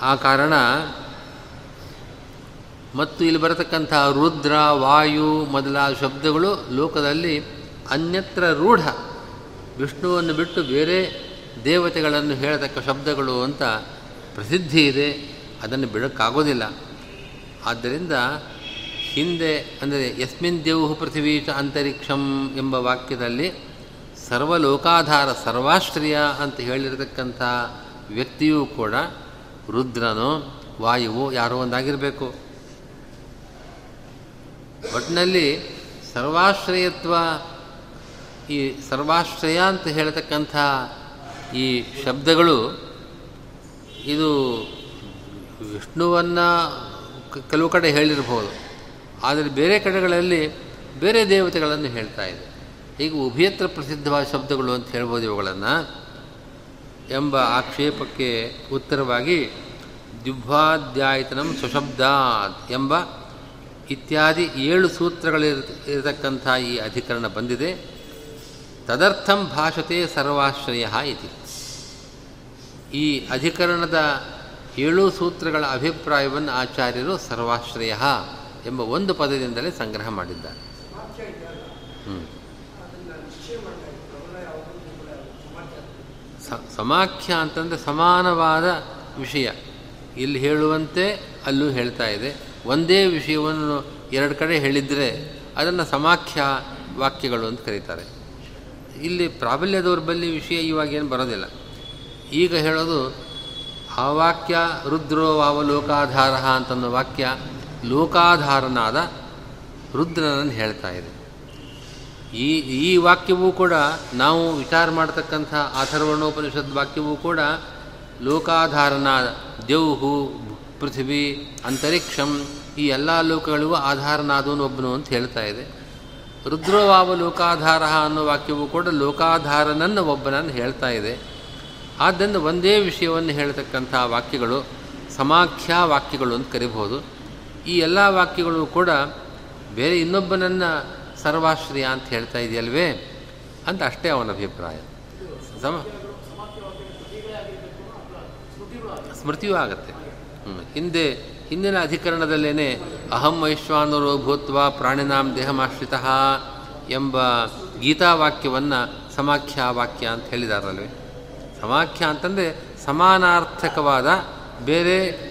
ಆ ಕಾರಣ ಮತ್ತು ಇಲ್ಲಿ ಬರತಕ್ಕಂಥ ರುದ್ರ, ವಾಯು ಮೊದಲಾದ ಶಬ್ದಗಳು ಲೋಕದಲ್ಲಿ ಅನ್ಯತ್ರ ರೂಢ. ವಿಷ್ಣುವನ್ನು ಬಿಟ್ಟು ಬೇರೆ ದೇವತೆಗಳನ್ನು ಹೇಳತಕ್ಕ ಶಬ್ದಗಳು ಅಂತ ಪ್ರಸಿದ್ಧಿ ಇದೆ. ಅದನ್ನು ಬಿಡೋಕ್ಕಾಗೋದಿಲ್ಲ. ಆದ್ದರಿಂದ ಹಿಂದೆ ಅಂದರೆ ಯಸ್ಮಿನ್ ದೇವು ಪೃಥ್ವೀಚ ಅಂತರಿಕ್ಷಂ ಎಂಬ ವಾಕ್ಯದಲ್ಲಿ ಸರ್ವಲೋಕಾಧಾರ ಸರ್ವಾಶ್ರಯ ಅಂತ ಹೇಳಿರತಕ್ಕಂಥ ವ್ಯಕ್ತಿಯೂ ಕೂಡ ರುದ್ರನೋ, ವಾಯುವು ಯಾರೋ ಒಂದಾಗಿರಬೇಕು. ಒಟ್ಟಿನಲ್ಲಿ ಸರ್ವಾಶ್ರಯತ್ವ, ಈ ಸರ್ವಾಶ್ರಯ ಅಂತ ಹೇಳ್ತಕ್ಕಂಥ ಈ ಶಬ್ದಗಳು, ಇದು ವಿಷ್ಣುವನ್ನು ಕೆಲವು ಕಡೆ ಹೇಳಿರ್ಬೋದು. ಆದರೆ ಬೇರೆ ಕಡೆಗಳಲ್ಲಿ ಬೇರೆ ದೇವತೆಗಳನ್ನು ಹೇಳ್ತಾ ಇದೆ. ಈಗ ಉಭಯತ್ರ ಪ್ರಸಿದ್ಧವಾದ ಶಬ್ದಗಳು ಅಂತ ಹೇಳ್ಬೋದು ಇವುಗಳನ್ನು. ಎಂಬ ಆಕ್ಷೇಪಕ್ಕೆ ಉತ್ತರವಾಗಿ ದಿವ್ವಾಧ್ಯಾಯತನಂ ಸ್ವಶಬ್ದಾತ್ ಎಂಬ ಇತ್ಯಾದಿ ಏಳು ಸೂತ್ರಗಳಿರತಕ್ಕಂಥ ಈ ಅಧಿಕರಣ ಬಂದಿದೆ. ತದರ್ಥಂ ಭಾಷತೆ ಸರ್ವಾಶ್ರಯ ಇತಿ. ಈ ಅಧಿಕರಣದ ಏಳು ಸೂತ್ರಗಳ ಅಭಿಪ್ರಾಯವನ್ನು ಆಚಾರ್ಯರು ಸರ್ವಾಶ್ರಯ ಎಂಬ ಒಂದು ಪದದಿಂದಲೇ ಸಂಗ್ರಹ ಮಾಡಿದ್ದಾರೆ. ಸಮಾಖ್ಯ ಅಂತಂದರೆ ಸಮಾನವಾದ ವಿಷಯ. ಇಲ್ಲಿ ಹೇಳುವಂತೆ ಅಲ್ಲೂ ಹೇಳ್ತಾ ಇದೆ. ಒಂದೇ ವಿಷಯವನ್ನು ಎರಡು ಕಡೆ ಹೇಳಿದರೆ ಅದನ್ನು ಸಮಾಖ್ಯ ವಾಕ್ಯಗಳು ಅಂತ ಕರೀತಾರೆ. ಇಲ್ಲಿ ಪ್ರಾಬಲ್ಯದವ್ರ ದೌರ್ಬಲ್ಯ ವಿಷಯ ಇವಾಗೇನು ಬರೋದಿಲ್ಲ. ಈಗ ಹೇಳೋದು, ಆ ವಾಕ್ಯ ರುದ್ರೋ ವಾವ ಲೋಕಾಧಾರ ಅಂತನ್ನೋ ವಾಕ್ಯ ಲೋಕಾಧಾರನಾದ ರುದ್ರನನ್ನು ಹೇಳ್ತಾ ಇದೆ. ಈ ಈ ವಾಕ್ಯವೂ ಕೂಡ ನಾವು ವಿಚಾರ ಮಾಡತಕ್ಕಂಥ ಅಥರ್ವಣೋಪನಿಷದ್ ವಾಕ್ಯವೂ ಕೂಡ ಲೋಕಾಧಾರನಾದ ದೇವ್ಹು, ಪೃಥ್ವಿ, ಅಂತರಿಕ್ಷಂ ಈ ಎಲ್ಲ ಲೋಕಗಳಿಗೂ ಆಧಾರನಾದವನು ಒಬ್ಬನು ಅಂತ ಹೇಳ್ತಾ ಇದೆ. ರುದ್ರವಾವ ಲೋಕಾಧಾರ ಅನ್ನೋ ವಾಕ್ಯವೂ ಕೂಡ ಲೋಕಾಧಾರನನ್ನು ಒಬ್ಬನನ್ನು ಹೇಳ್ತಾ ಇದೆ. ಆದ್ದರಿಂದ ಒಂದೇ ವಿಷಯವನ್ನು ಹೇಳ್ತಕ್ಕಂಥ ವಾಕ್ಯಗಳು ಸಮಾಖ್ಯ ವಾಕ್ಯಗಳು ಅಂತ ಕರಿಬಹುದು. ಈ ಎಲ್ಲ ವಾಕ್ಯಗಳು ಕೂಡ ಬೇರೆ ಇನ್ನೊಬ್ಬನನ್ನು ಸರ್ವಾಶ್ರಯ ಅಂತ ಹೇಳ್ತಾ ಇದೆಯಲ್ವೇ? ಅಂತ ಅಷ್ಟೇ ಅವನ ಅಭಿಪ್ರಾಯ. ಸಮ ಸ್ಮೃತಿಯೂ ಆಗತ್ತೆ. ಹಿಂದೆ ಹಿಂದಿನ ಅಧಿಕರಣದಲ್ಲೇ ಅಹಂ ವೈಶ್ವಾನರೋ ಭೂತ್ವ ಪ್ರಾಣಿನಾಂ ದೇಹಮಾಶ್ರಿತ ಎಂಬ ಗೀತಾವಾಕ್ಯವನ್ನು ಸಮಾಖ್ಯ ವಾಕ್ಯ ಅಂತ ಹೇಳಿದಾರಲ್ವೇ? ಸಮಾಖ್ಯ ಅಂತಂದರೆ ಸಮಾನಾರ್ಥಕವಾದ ಬೇರೆ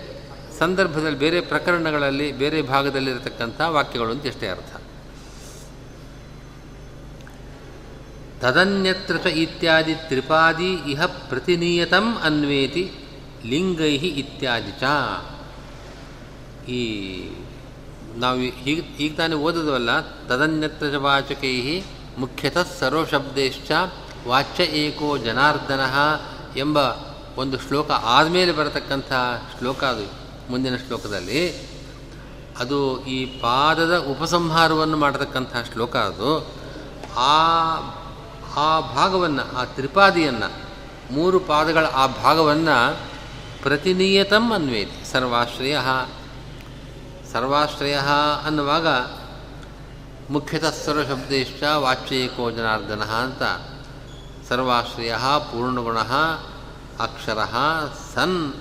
ಸಂದರ್ಭದಲ್ಲಿ, ಬೇರೆ ಪ್ರಕರಣಗಳಲ್ಲಿ, ಬೇರೆ ಭಾಗದಲ್ಲಿರತಕ್ಕಂಥ ವಾಕ್ಯಗಳು ಅಂತ ಎಷ್ಟೇ ಅರ್ಥ. ತದನ್ಯತ್ರ ಇತ್ಯಾದಿ ತ್ರಿಪಾದಿ ಇಹ ಪ್ರತಿನಿಯತಂ ಅನ್ವೇತಿ ಲಿಂಗೈ ಇತ್ಯಾದಿ ಚ. ಈ ನಾವು ಈಗ ಈಗ ತಾನೇ ಓದಿದ್ವಲ್ಲ ತದನ್ಯತ್ರ ವಾಚಕೈ ಮುಖ್ಯತಃ ಸರ್ವಶಬ್ದೇಶ್ಚ ವಾಚ್ಯ ಏಕೋ ಜನಾರ್ದನ ಎಂಬ ಒಂದು ಶ್ಲೋಕ ಆದಮೇಲೆ ಬರತಕ್ಕಂಥ ಶ್ಲೋಕ ಅದು, ಮುಂದಿನ ಶ್ಲೋಕದಲ್ಲಿ. ಅದು ಈ ಪಾದದ ಉಪಸಂಹಾರವನ್ನು ಮಾಡತಕ್ಕಂಥ ಶ್ಲೋಕ ಅದು. ಆ ಆ ಭಾಗವನ್ನು, ಆ ತ್ರಿಪಾದಿಯನ್ನು, ಮೂರು ಪಾದಗಳ ಆ ಭಾಗವನ್ನು ಪ್ರತಿನಿಯತಂ ಅನ್ವೇತಿ, ಸರ್ವಾಶ್ರಯ ಸರ್ವಾಶ್ರಯ ಅನ್ನುವಾಗ ಮುಖ್ಯತಃ ಸರ್ವಶಬ್ದೇಶ್ಚ ವಾಚ್ಯೇಕೋ ಜನಾರ್ದನ ಅಂತ. ಸರ್ವಾಶ್ರಯ, ಪೂರ್ಣಗುಣ, ಅಕ್ಷರ, ಸನ್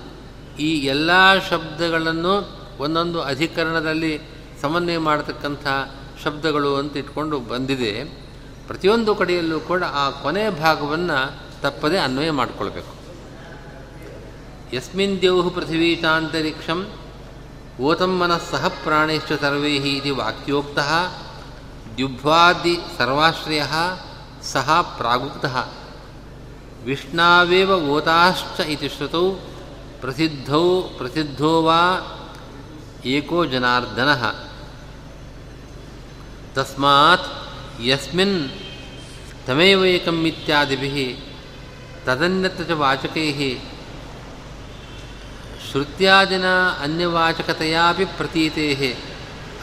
ಈ ಎಲ್ಲ ಶಬ್ದಗಳನ್ನು ಒಂದೊಂದು ಅಧಿಕರಣದಲ್ಲಿ ಸಮನ್ವಯ ಮಾಡತಕ್ಕಂಥ ಶಬ್ದಗಳು ಅಂತ ಇಟ್ಕೊಂಡು ಬಂದಿದೆ. ಪ್ರತಿಯೊಂದು ಕಡೆಯಲ್ಲೂ ಕೂಡ ಆ ಕೊನೆ ಭಾಗವನ್ನು ತಪ್ಪದೇ ಅನ್ವಯ ಮಾಡಿಕೊಳ್ಬೇಕು. ಯಸ್ಮಿನ್ ದೇವು ಪೃಥಿವೀ ಚಾಂತರಿಕ್ಷಂ ಓತಂ ಮನಸ್ಸಹ ಪ್ರಾಣೇಶ್ಚ ಸರ್ವೈ ಇದು ವಾಕ್ಯೋಕ್ತ ದ್ಯುಭ್ವಾದಿ ಸರ್ವಾಶ್ರಯ ಸಹ ಪ್ರಾಗುಕ್ತ ವಿಷ್ಣಾವೇವ ಓತಾಶ್ಚ ಇತಿ ಶ್ರುತೌ ಪ್ರಸಿದ್ಧೌ ಪ್ರಸಿದ್ಧೋ ವಾ ಏಕೋ ಜನಾರ್ದನ ತಸ್ಮಾತ್ ಯಸ್ಮಿನ್ ತಮೇವೈಕಂ ಇತ್ಯಾದಿಭಿಃ ತದನ್ಯತ್ರ ಚ ವಾಚಕೈಃ ಶ್ರುತ್ಯಾದಿನ ಅನ್ಯವಾಚಕತೆಯಾಪಿ ಪ್ರತೀತೇ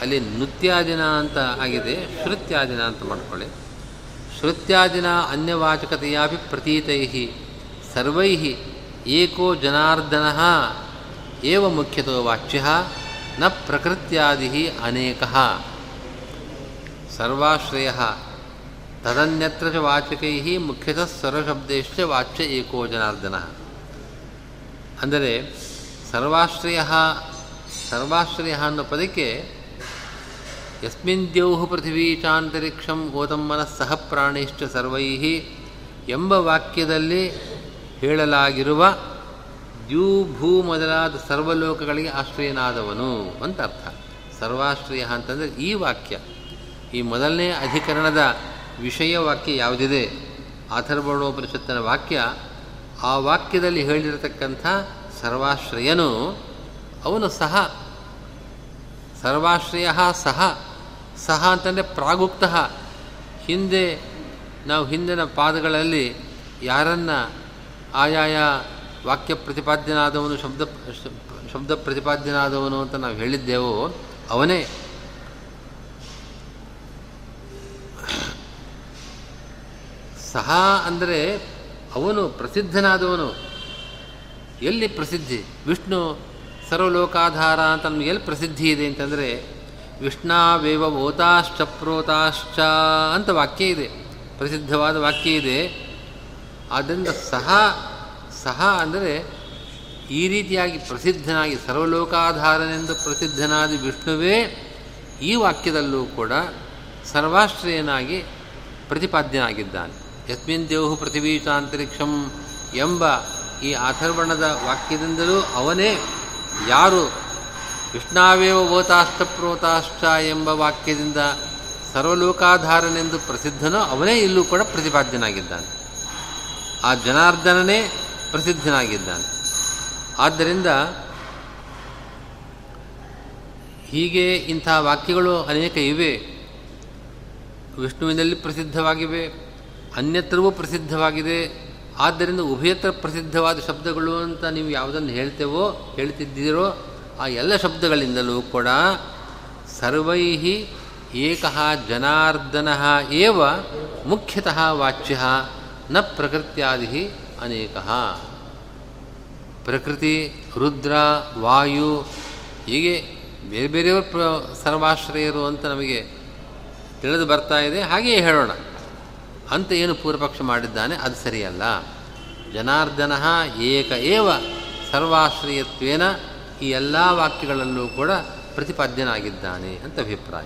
ಅಲ್ಲಿ ನೃತ್ಯಾದಿನ ಅಂತ ಆಗಿದೆ, ಶ್ರುತ್ಯಾದಿನ ಅಂತ ಮಾಡ್ಕೊಳ್ಳಿ. ಶ್ರುತ್ಯಾದಿನ ಅನ್ಯವಾಚಕತೆಯಾಪಿ ಪ್ರತೀತೈ ಸರ್ವೈ ಏಕೋ ಜನಾರ್ದನ, ಏವ ಮುಖ್ಯತೋ ವಾಚ್ಯ, ನ ಪ್ರಕೃತ್ಯಾದಿ ಅನೇಕ. ಸರ್ವಾಶ್ರಯ, ತದನ್ಯತ್ರ ವಾಚಕೈ ಮುಖ್ಯತಃ ಸರ್ವಶಬ್ದೇಶ್ಚ ವಾಚ್ಯ ಏಕೋ ಜನಾರ್ದನ. ಅಂದರೆ ಸರ್ವಾಶ್ರಯ ಸರ್ವಾಶ್ರಯ ಅನ್ನೋ ಪದಕ್ಕೆ ಯಸ್ಮಿನ್ ದ್ಯೌಹು ಪೃಥಿವೀಚಾಂತರಿಕ್ಷಂ ಚಾಂತರಿಕ್ಷಂ ಓತಂ ಮನಸ್ಸಹ ಪ್ರಾಣಿಶ್ಚ ಸರ್ವೈ ಎಂಬ ವಾಕ್ಯದಲ್ಲಿ ಹೇಳಲಾಗಿರುವ ದ್ಯೂ ಭೂ ಮೊದಲಾದ ಸರ್ವಲೋಕಗಳಿಗೆ ಆಶ್ರಯನಾದವನು ಅಂತ ಅರ್ಥ. ಸರ್ವಾಶ್ರಯ ಅಂತಂದರೆ ಈ ವಾಕ್ಯ. ಈ ಮೊದಲನೇ ಅಧಿಕರಣದ ವಿಷಯ ವಾಕ್ಯ ಯಾವುದಿದೆ? ಅಥರ್ವಣೋಪನಿಷತ್ತಿನ ವಾಕ್ಯ. ಆ ವಾಕ್ಯದಲ್ಲಿ ಹೇಳಿರತಕ್ಕಂಥ ಸರ್ವಾಶ್ರಯನು, ಅವನು ಸಹ, ಸರ್ವಾಶ್ರಯ ಸಹ ಸಹ ಅಂತಂದರೆ ಪ್ರಾಗುಕ್ತ ಹಿಂದೆ, ನಾವು ಹಿಂದಿನ ಪಾದಗಳಲ್ಲಿ ಯಾರನ್ನ ಆಯಾಯ ವಾಕ್ಯ ಪ್ರತಿಪಾದ್ಯನಾದವನು ಶಬ್ದ ಶಬ್ದ ಪ್ರತಿಪಾದ್ಯನಾದವನು ಅಂತ ನಾವು ಹೇಳಿದ್ದೆವು, ಅವನೇ. ಸಹ ಅಂದರೆ ಅವನು ಪ್ರಸಿದ್ಧನಾದವನು. ಎಲ್ಲಿ ಪ್ರಸಿದ್ಧಿ? ವಿಷ್ಣು ಸರ್ವಲೋಕಾಧಾರ ಅಂತ ನಮ್ಗೆ ಎಲ್ಲಿ ಪ್ರಸಿದ್ಧಿ ಇದೆ ಅಂತಂದರೆ ವಿಷ್ಣಾವೇವ ಓತಾಶ್ಚ ಪ್ರೋತಾಶ್ಚ ಅಂತ ವಾಕ್ಯ ಇದೆ. ಪ್ರಸಿದ್ಧವಾದ ವಾಕ್ಯ ಇದೆ. ಆದ್ದರಿಂದ ಸಹ ಸಹ ಅಂದರೆ ಈ ರೀತಿಯಾಗಿ ಪ್ರಸಿದ್ಧನಾಗಿ, ಸರ್ವಲೋಕಾಧಾರನೆಂದು ಪ್ರಸಿದ್ಧನಾದ ವಿಷ್ಣುವೇ ಈ ವಾಕ್ಯದಲ್ಲೂ ಕೂಡ ಸರ್ವಾಶ್ರಯನಾಗಿ ಪ್ರತಿಪಾದ್ಯನಾಗಿದ್ದಾನೆ. ಯಸ್ಮಿನ್ ದೇವು ಪೃಥ್ವೀಚಾಂತರಿಕ್ಷಂ ಎಂಬ ಈ ಅಥರ್ವಣದ ವಾಕ್ಯದಿಂದಲೂ ಅವನೇ ಯಾರು? ವಿಷ್ಣಾವೇವ ಪ್ರೋತಾಶ್ಚ ಎಂಬ ವಾಕ್ಯದಿಂದ ಸರ್ವಲೋಕಾಧಾರನೆಂದು ಪ್ರಸಿದ್ಧನೋ ಅವನೇ ಇಲ್ಲೂ ಕೂಡ ಪ್ರತಿಪಾದ್ಯನಾಗಿದ್ದಾನೆ. ಆ ಜನಾರ್ದನನೇ ಪ್ರಸಿದ್ಧನಾಗಿದ್ದಾನೆ. ಆದ್ದರಿಂದ ಹೀಗೆ ಇಂಥ ವಾಕ್ಯಗಳು ಅನೇಕ ಇವೆ. ವಿಷ್ಣುವಿನಲ್ಲಿ ಪ್ರಸಿದ್ಧವಾಗಿವೆ, ಅನ್ಯತ್ರವೂ ಪ್ರಸಿದ್ಧವಾಗಿದೆ ಆದ್ದರಿಂದ ಉಭಯತ್ರ ಪ್ರಸಿದ್ಧವಾದ ಶಬ್ದಗಳು ಅಂತ ನೀವು ಯಾವುದನ್ನು ಹೇಳ್ತೇವೋ, ಹೇಳ್ತಿದ್ದೀರೋ, ಆ ಎಲ್ಲ ಶಬ್ದಗಳಿಂದಲೂ ಕೂಡ ಸರ್ವೈ ಏಕ ಜನಾರ್ದನ ಏವ ಮುಖ್ಯತಃ ವಾಚ್ಯ ನ ಪ್ರಕೃತ್ಯಾದಿ ಅನೇಕ. ಪ್ರಕೃತಿ, ರುದ್ರ, ವಾಯು, ಹೀಗೆ ಬೇರೆ ಬೇರೆಯವರು ಪ್ರ ಸರ್ವಾಶ್ರಯರು ಅಂತ ನಮಗೆ ತಿಳಿದು ಬರ್ತಾ ಇದೆ. ಹಾಗೆಯೇ ಹೇಳೋಣ. ಅಂತ ಏನು ಪೂರ್ವಪಕ್ಷ ಮಾಡಿದ್ದಾನೆ, ಅದು ಸರಿಯಲ್ಲ. ಜನಾರ್ದನ ಏಕ ಏವ ಸರ್ವಾಶ್ರಯತ್ವೇನ ಈ ಎಲ್ಲ ವಾಕ್ಯಗಳಲ್ಲೂ ಕೂಡ ಪ್ರತಿಪಾದ್ಯನಾಗಿದ್ದಾನೆ ಅಂತ ಅಭಿಪ್ರಾಯ.